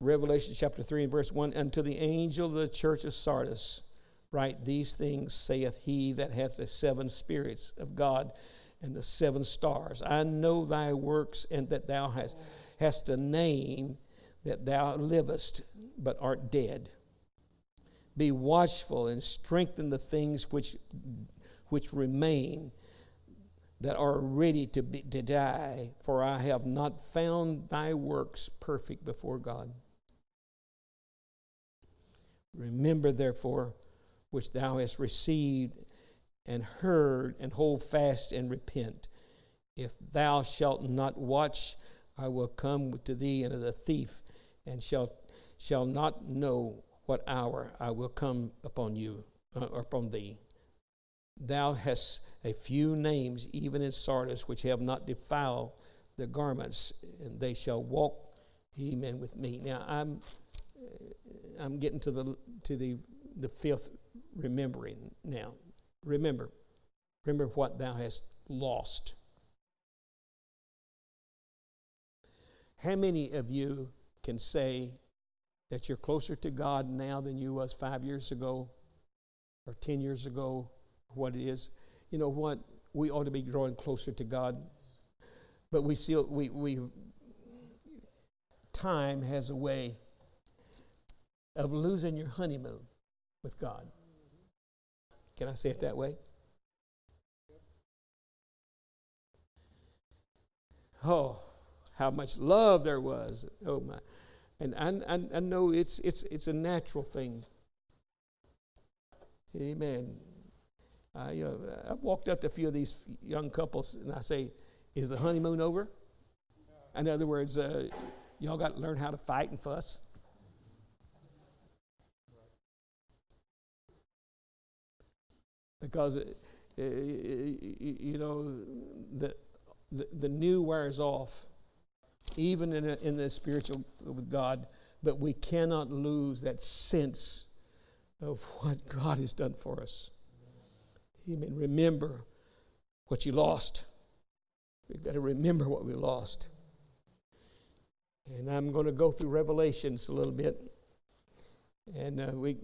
Revelation chapter 3 and verse 1 Unto the angel of the church of Sardis, write these things, saith he that hath the seven spirits of God and the seven stars. I know thy works, and that thou hast, hast a name, that thou livest, but art dead. Be watchful and strengthen the things which, which remain that are ready to, be, to die, for I have not found thy works perfect before God. Remember, therefore, which thou hast received and heard, and hold fast and repent. If thou shalt not watch, I will come to thee as a thief, and shall, shall not know what hour I will come upon you, uh, upon thee. Thou hast a few names, even in Sardis, which have not defiled their garments, and they shall walk, amen, with me. Now, I'm, uh, I'm getting to the, to the, the fifth remembering now. Remember, remember what thou hast lost. How many of you can say that you're closer to God now than you was five years ago or 10 years ago what it is. You know what? We ought to be growing closer to God. But we still, we, we, time has a way of losing your honeymoon with God. Can I say it that way? Oh, how much love there was. Oh my. And I, I, I know it's, it's, it's a natural thing. Amen. I, uh, I've walked up to a few of these young couples and I say, Is the honeymoon over? In other words, uh, y'all got to learn how to fight and fuss. Because, uh, you know, the, the, the, new wears off, even in, a, in the spiritual with God, but we cannot lose that sense of what God has done for us. Amen. Remember what you lost. We've got to remember what we lost. And I'm going to go through Revelations a little bit. And uh, we,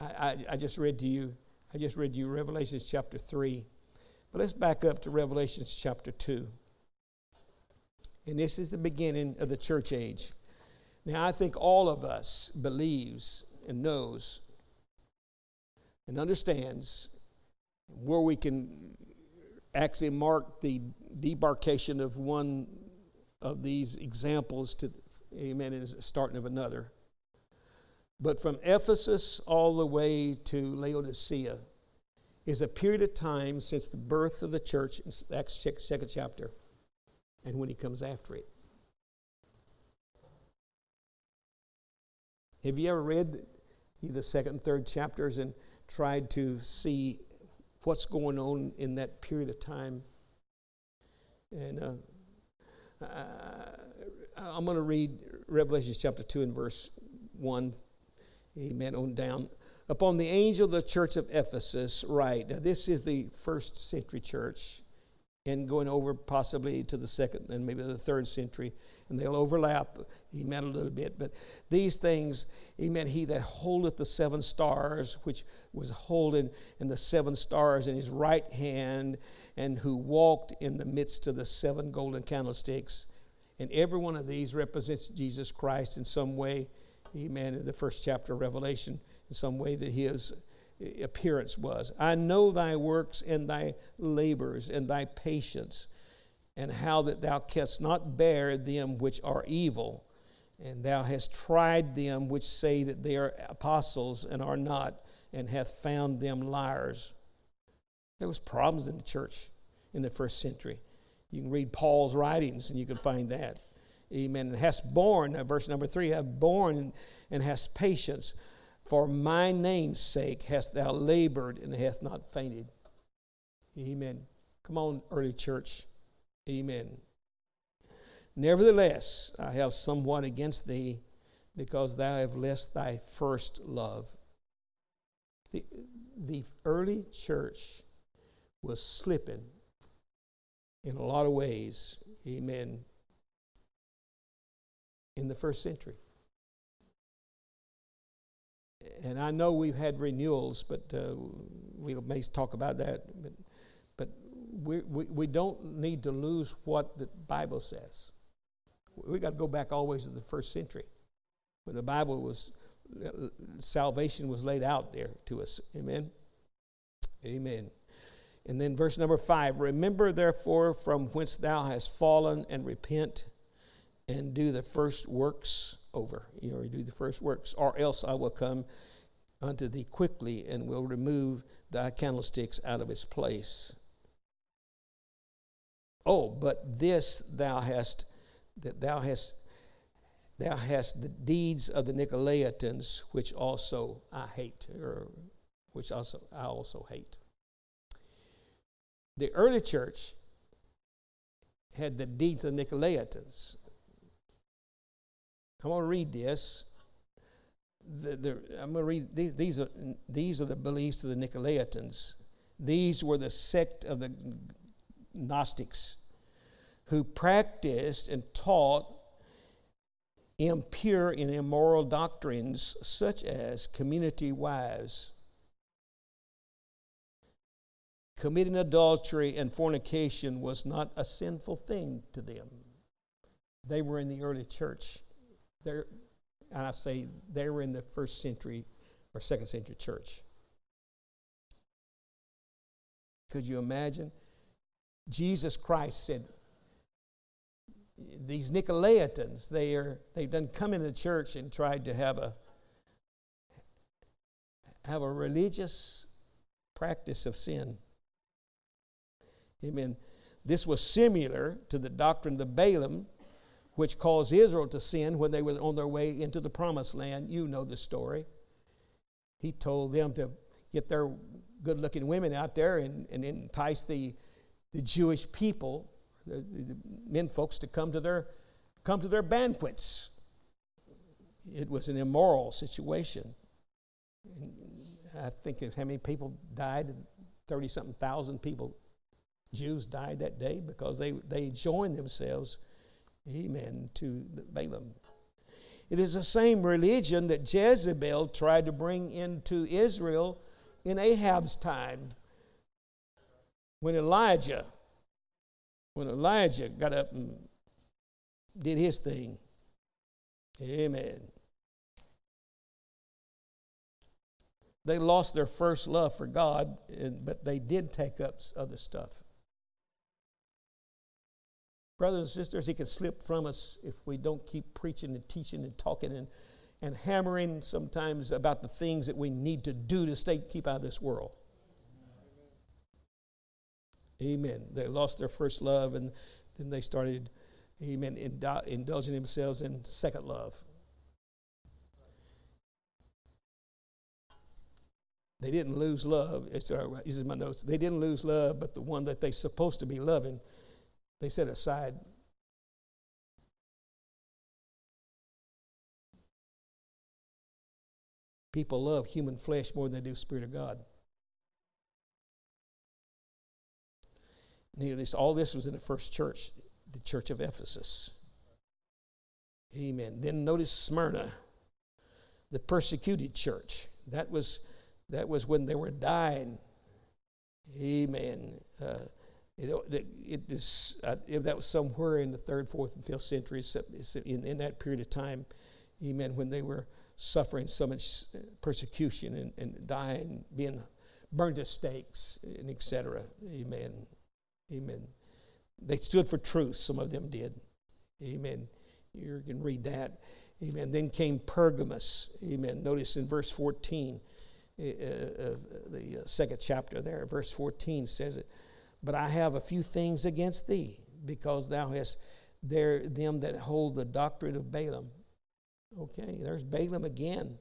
I, I, I just read to you, I just read you Revelations chapter 3. But let's back up to Revelations chapter 2. And this is the beginning of the church age. Now, I think all of us believes and knows and understands where we can actually mark the debarkation of one of these examples to amen is starting of another but from ephesus all the way to laodicea is a period of time since the birth of the church in acts second chapter and when he comes after it have you ever read the second and third chapters and tried to see what's going on in that period of time. And uh, I'm going to read Revelation chapter 2 and verse 1, amen, on down. Upon the angel of the church of Ephesus, write. Now, this is the first century church and going over possibly to the second and maybe the third century, and they'll overlap, amen, a little bit. But these things, amen, he that holdeth the seven stars, which was holding in the seven stars in his right hand, and who walked in the midst of the seven golden candlesticks. And every one of these represents Jesus Christ in some way, amen, in the first chapter of Revelation, in some way that his uh, appearance was. I know thy works and thy labors and thy patience, and how that thou canst not bear them which are evil, and thou hast tried them which say that they are apostles and are not, and hath found them liars, There was problems in the church in the first century. You can read Paul's writings and you can find that. Amen. And hast borne, uh, verse number three, have borne and hast patience. For my name's sake hast thou labored and hast not fainted. Amen. Come on, early church. Amen. Nevertheless, I have somewhat against thee because thou hast left thy first love. The, the early church was slipping in a lot of ways. Amen. In the first century. And I know we've had renewals, but uh, we may talk about that. But, but we, we, we don't need to lose what the Bible says. We got to go back always to the first century when the Bible was, salvation was laid out there to us. Amen. Amen. And then verse number five Remember therefore from whence thou hast fallen and repent and do the first works over. You know, do the first works, or else I will come unto thee quickly and will remove thy candlesticks out of its place. Oh, but this thou hast, that thou hast, thou hast the deeds of the Nicolaitans, which also I hate, or which also I also hate. The early church had the deeds of the Nicolaitans. I'm going to read this. The, the, I'm going to read these. These are, these are the beliefs of the Nicolaitans. These were the sect of the Gnostics who practiced and taught impure and immoral doctrines such as community wives, committing adultery and fornication was not a sinful thing to them. They were in the early church. They're, and I say they were in the first century or second century church. Could you imagine? Jesus Christ said, these Nicolaitans, they are they've done come into the church and tried to have a have a religious practice of sin. Amen. This was similar to the doctrine of the Balaam, which caused Israel to sin when they were on their way into the promised land. You know the story. He told them to get their good looking women out there and, and entice the, the Jewish people, the, the men folks, to come to their come to their banquets. It was an immoral situation. And I think of how many people died, 30 something thousand people Jews died that day because they, they joined themselves, amen, to Balaam. It is the same religion that Jezebel tried to bring into Israel in Ahab's time. When Elijah, when Elijah got up and did his thing. Amen. They lost their first love for God, but they did take up other stuff. Brothers and sisters, He can slip from us if we don't keep preaching and teaching and talking and, and hammering sometimes about the things that we need to do to stay keep out of this world. Amen. They lost their first love and then they started, amen, indulging themselves in second love. They didn't lose love. Uh, this is my notes. They didn't lose love, but the one that they're supposed to be loving they set aside people love human flesh more than they do spirit of God. Notice all this was in the first church, the church of Ephesus. Amen. Then notice Smyrna, the persecuted church. That was that was when they were dying. Amen. Uh, it, it is, uh, if that was somewhere in the third, fourth, and fifth centuries, in, in that period of time, amen, when they were suffering so much persecution and, and dying, being burned at stakes, and etc. Amen. Amen. They stood for truth, some of them did. Amen. You can read that. Amen. Then came Pergamos. Amen. Notice in verse 14. uh, uh, the uh, second chapter there, verse 14 says it. But I have a few things against thee, because thou hast there them that hold the doctrine of Balaam. Okay, there's Balaam again.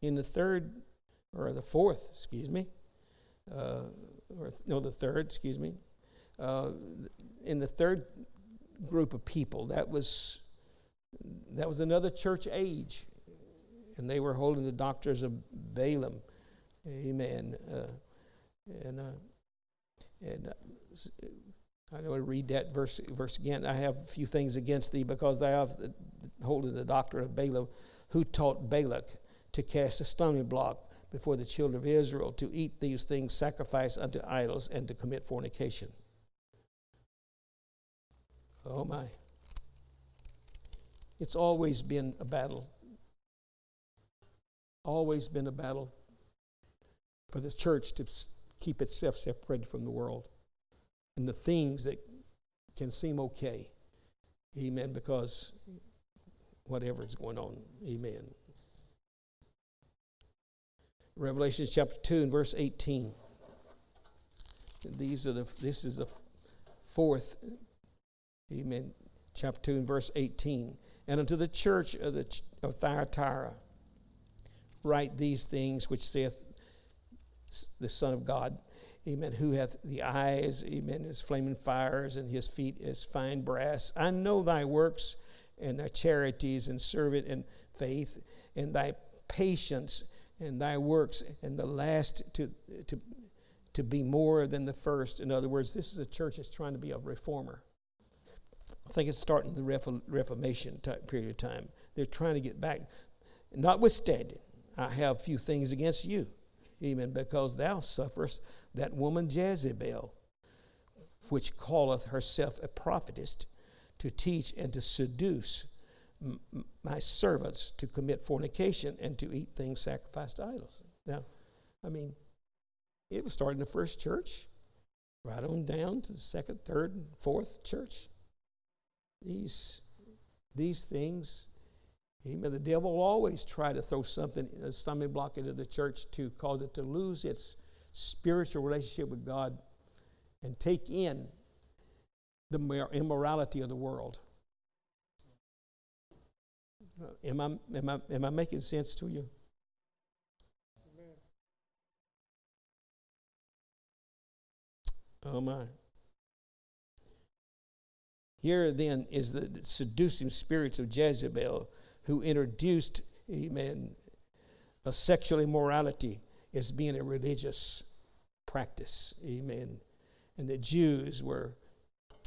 In the third, or the fourth, excuse me, uh, or no, the third, excuse me, uh, in the third group of people, that was that was another church age, and they were holding the doctrines of Balaam. Amen. Uh, and uh, and uh, I want to read that verse verse again. I have a few things against thee because thou have the, holding the doctrine of Balaam, who taught Balak to cast a stumbling block before the children of Israel, to eat these things sacrificed unto idols, and to commit fornication. Oh my. It's always been a battle. Always been a battle for the church to keep itself separated from the world and the things that can seem okay. Amen. Because whatever is going on. Amen. Revelation chapter 2 and verse 18. These are the this is the fourth Amen. Chapter 2 and verse 18. And unto the church of, the, of Thyatira write these things which saith the Son of God, Amen, who hath the eyes, Amen, as flaming fires, and his feet as fine brass. I know thy works and thy charities and servant and faith and thy patience and thy works and the last to, to, to be more than the first. In other words, this is a church that's trying to be a reformer. I think it's starting the Reformation type period of time. They're trying to get back. Notwithstanding, I have few things against you, even because thou sufferest that woman Jezebel, which calleth herself a prophetess, to teach and to seduce my servants to commit fornication and to eat things sacrificed to idols. Now, I mean, it was starting the first church, right on down to the second, third, and fourth church. These, these things, amen, the devil will always try to throw something, a stumbling block into the church to cause it to lose its spiritual relationship with God and take in the immorality of the world. Am I, am I, am I making sense to you? Oh my. Here then is the seducing spirits of Jezebel who introduced, amen, a sexual immorality as being a religious practice, amen. And the Jews were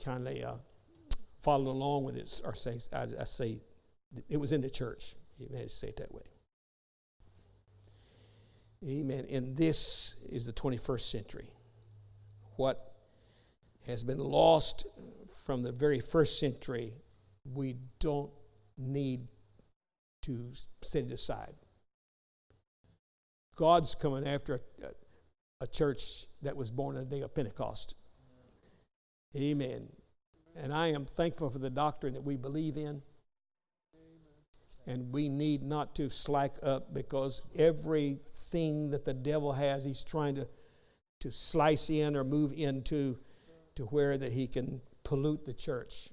kind of uh, followed along with it, or say, I, I, say, it was in the church. Amen. Say it that way. Amen. And this is the 21st century. What has been lost from the very first century, we don't need to set it aside. God's coming after a, a church that was born on the day of Pentecost. Amen. And I am thankful for the doctrine that we believe in. And we need not to slack up because everything that the devil has, he's trying to, to slice in or move into to where that he can pollute the church.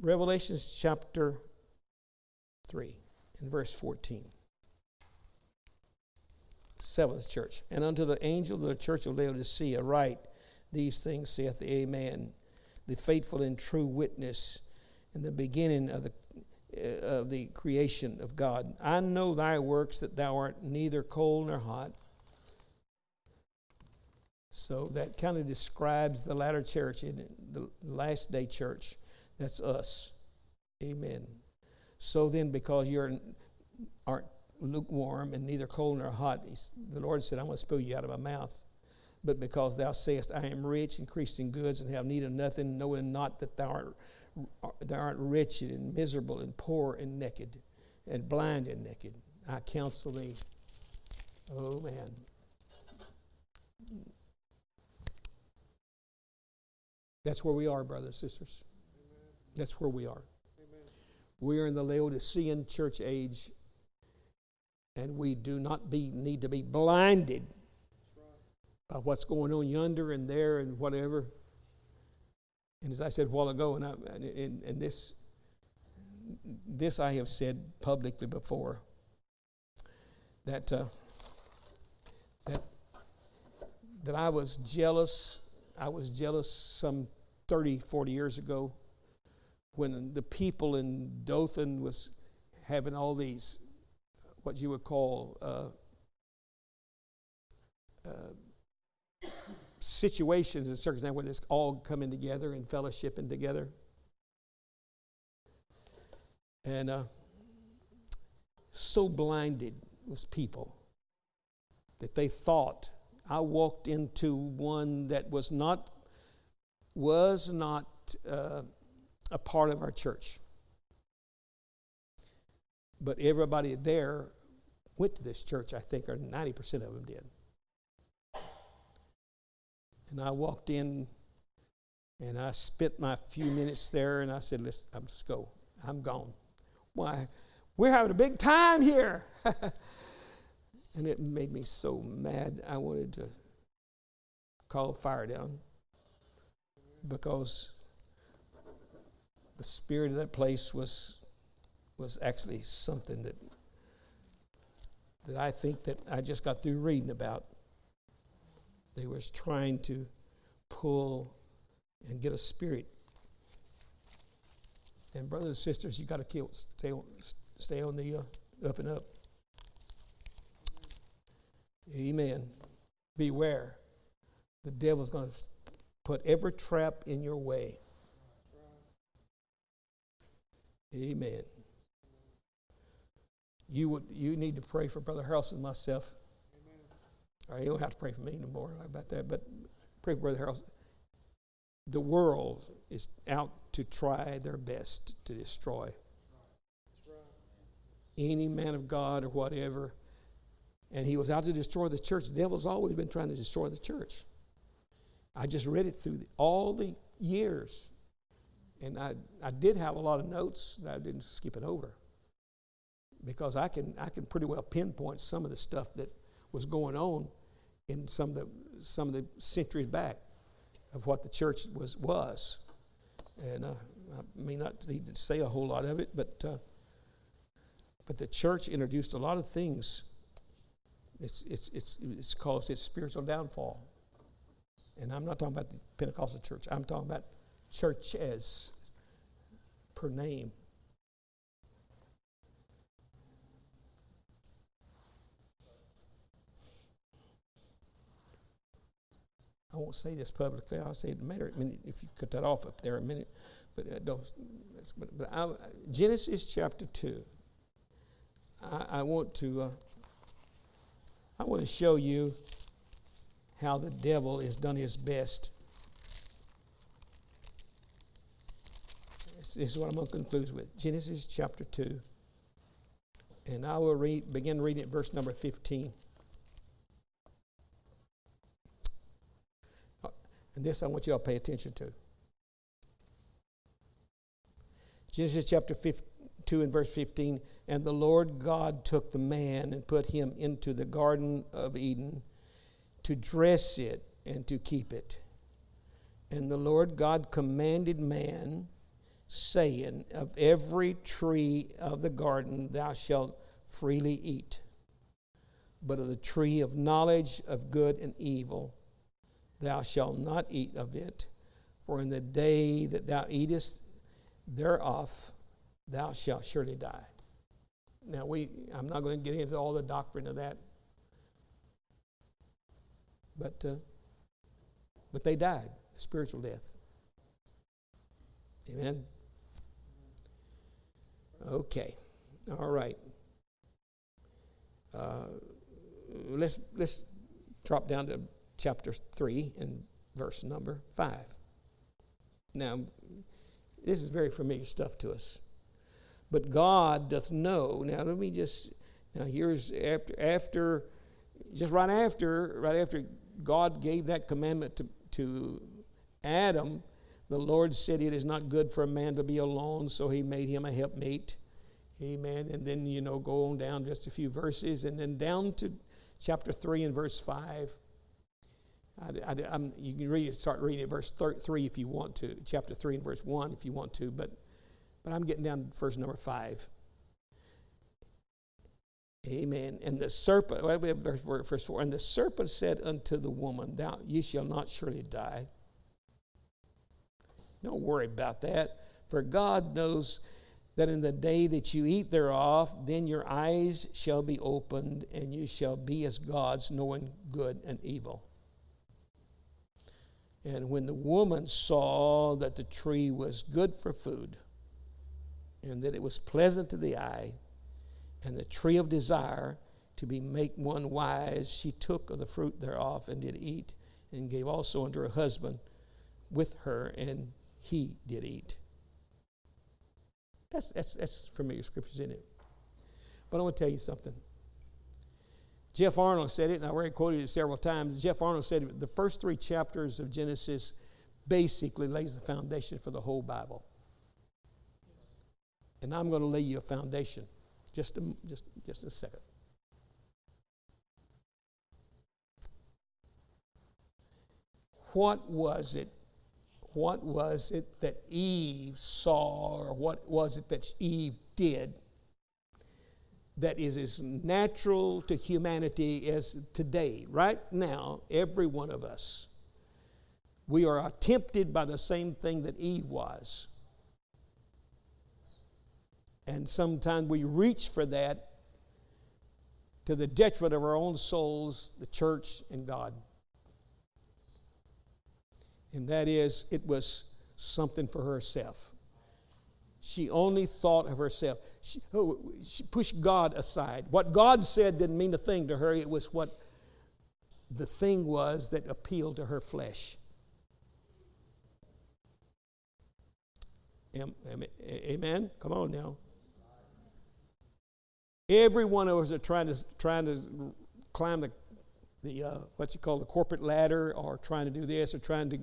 Revelation chapter 3 in verse 14. Seventh church. And unto the angel of the church of Laodicea write, These things saith the Amen, the faithful and true witness, in the beginning of the uh, of the creation of God. I know thy works that thou art neither cold nor hot. So that kind of describes the latter church, the last day church. That's us. Amen. So then, because you aren't lukewarm and neither cold nor hot, the Lord said, I'm going to spew you out of my mouth. But because thou sayest, I am rich, increased in goods, and have need of nothing, knowing not that thou art, thou art wretched and miserable and poor and naked and blind and naked, I counsel thee. Oh, man. That's where we are, brothers and sisters. That's where we are. We are in the Laodicean church age. And we do not be, need to be blinded by what's going on yonder and there and whatever. And as I said a while ago, and, I, and, and this, this I have said publicly before, that, uh, that, that I was jealous. I was jealous some 30, 40 years ago when the people in Dothan was having all these, what you would call, uh, uh, situations and circumstances where it's all coming together and fellowshipping together. And uh, so blinded was people that they thought I walked into one that was not was not uh, a part of our church. But everybody there went to this church, I think, or 90% of them did. And I walked in and I spent my few minutes there and I said, Let's, I'm just go. I'm gone. Why? We're having a big time here. and it made me so mad. I wanted to call fire down because the spirit of that place was was actually something that that I think that I just got through reading about. They was trying to pull and get a spirit. And brothers and sisters, you got to kill, stay on, stay on the uh, up and up. Amen. Beware. The devil's going to put every trap in your way. Amen. You would you need to pray for Brother Harrelson and myself. Amen. you don't have to pray for me anymore about that, but pray for Brother Harrelson. The world is out to try their best to destroy any man of God or whatever. And he was out to destroy the church. The devil's always been trying to destroy the church. I just read it through all the years and I, I did have a lot of notes that I didn't skip it over because I can, I can pretty well pinpoint some of the stuff that was going on in some of the, some of the centuries back of what the church was. was. And uh, I may not need to say a whole lot of it, but, uh, but the church introduced a lot of things. It's, it's, it's, it's caused its spiritual downfall. And I'm not talking about the Pentecostal church, I'm talking about churches per name. I won't say this publicly. I'll say it in a minute if you cut that off up there a minute. But uh, don't. But, but I, Genesis chapter two. I, I want to. Uh, I want to show you how the devil has done his best this is what I'm going to conclude with Genesis chapter 2. And I will read, begin reading at verse number 15. Uh, and this I want you all to pay attention to. Genesis chapter 2 and verse 15. And the Lord God took the man and put him into the Garden of Eden to dress it and to keep it. And the Lord God commanded man saying, Of every tree of the garden thou shalt freely eat, but of the tree of knowledge of good and evil thou shalt not eat of it, for in the day that thou eatest thereof thou shalt surely die. Now we I'm not going to get into all the doctrine of that. But uh, but they died, spiritual death. Amen. Okay, all right. Uh, let's let's drop down to chapter three and verse number five. Now, this is very familiar stuff to us. But God doth know. Now let me just now here's after after just right after right after God gave that commandment to, to Adam, the Lord said, It is not good for a man to be alone, so he made him a helpmate. Amen. And then, you know, go on down just a few verses and then down to chapter 3 and verse 5. I, I, you can read it, start reading at verse 3 if you want to, chapter 3 and verse 1 if you want to, but, but I'm getting down to verse number 5. Amen. And the serpent, well we have verse, verse 4, and the serpent said unto the woman, Thou, ye shall not surely die. Don't worry about that, for God knows that in the day that you eat thereof, then your eyes shall be opened, and you shall be as gods, knowing good and evil. And when the woman saw that the tree was good for food, and that it was pleasant to the eye, and the tree of desire to be make one wise, she took of the fruit thereof and did eat, and gave also unto her husband with her, and he did eat. That's, that's, that's familiar scriptures in it. But I want to tell you something. Jeff Arnold said it, and I already quoted it several times. Jeff Arnold said the first three chapters of Genesis basically lays the foundation for the whole Bible. And I'm going to lay you a foundation. Just a, just, just a second. What was it what was it that Eve saw, or what was it that Eve did that is as natural to humanity as today? Right now, every one of us, we are tempted by the same thing that Eve was. And sometimes we reach for that to the detriment of our own souls, the church, and God and that is it was something for herself. She only thought of herself. She, oh, she, pushed God aside. What God said didn't mean a thing to her, it was what the thing was that appealed to her flesh. Amen? Come on now. Every one of us are trying to, trying to climb the the uh, what's it called the corporate ladder or trying to do this or trying to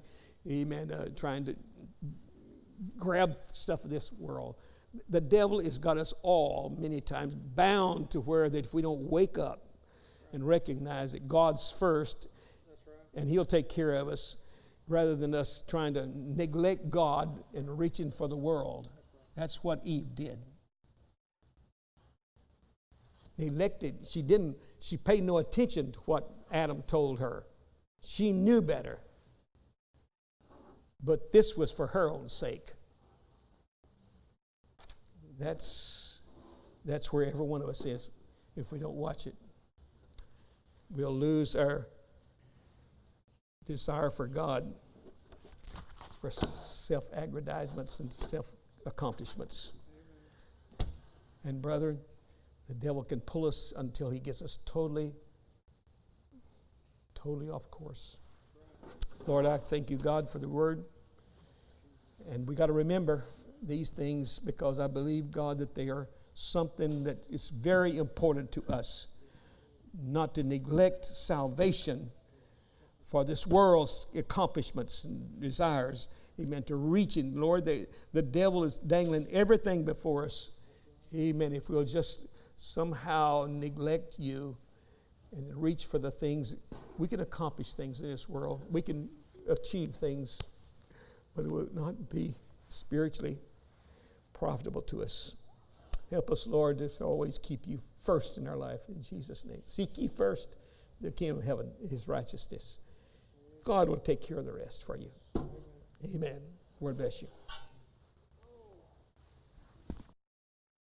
amen uh, trying to grab stuff of this world. The devil has got us all many times bound to where that if we don't wake up and recognize that god's first and he'll take care of us rather than us trying to neglect god and reaching for the world. That's what eve did neglected she didn't she paid no attention to what Adam told her. She knew better. But this was for her own sake. That's, that's where every one of us is if we don't watch it. We'll lose our desire for God, for self aggrandizements and self accomplishments. And, brethren, the devil can pull us until he gets us totally totally off course. Lord, I thank you, God, for the word. And we got to remember these things because I believe, God, that they are something that is very important to us. Not to neglect salvation for this world's accomplishments and desires. Amen. To reaching, Lord, the, the devil is dangling everything before us. Amen. If we'll just somehow neglect you and reach for the things we can accomplish things in this world. We can achieve things, but it will not be spiritually profitable to us. Help us, Lord, to always keep you first in our life. In Jesus' name. Seek ye first the kingdom of heaven, his righteousness. God will take care of the rest for you. Amen. Lord bless you.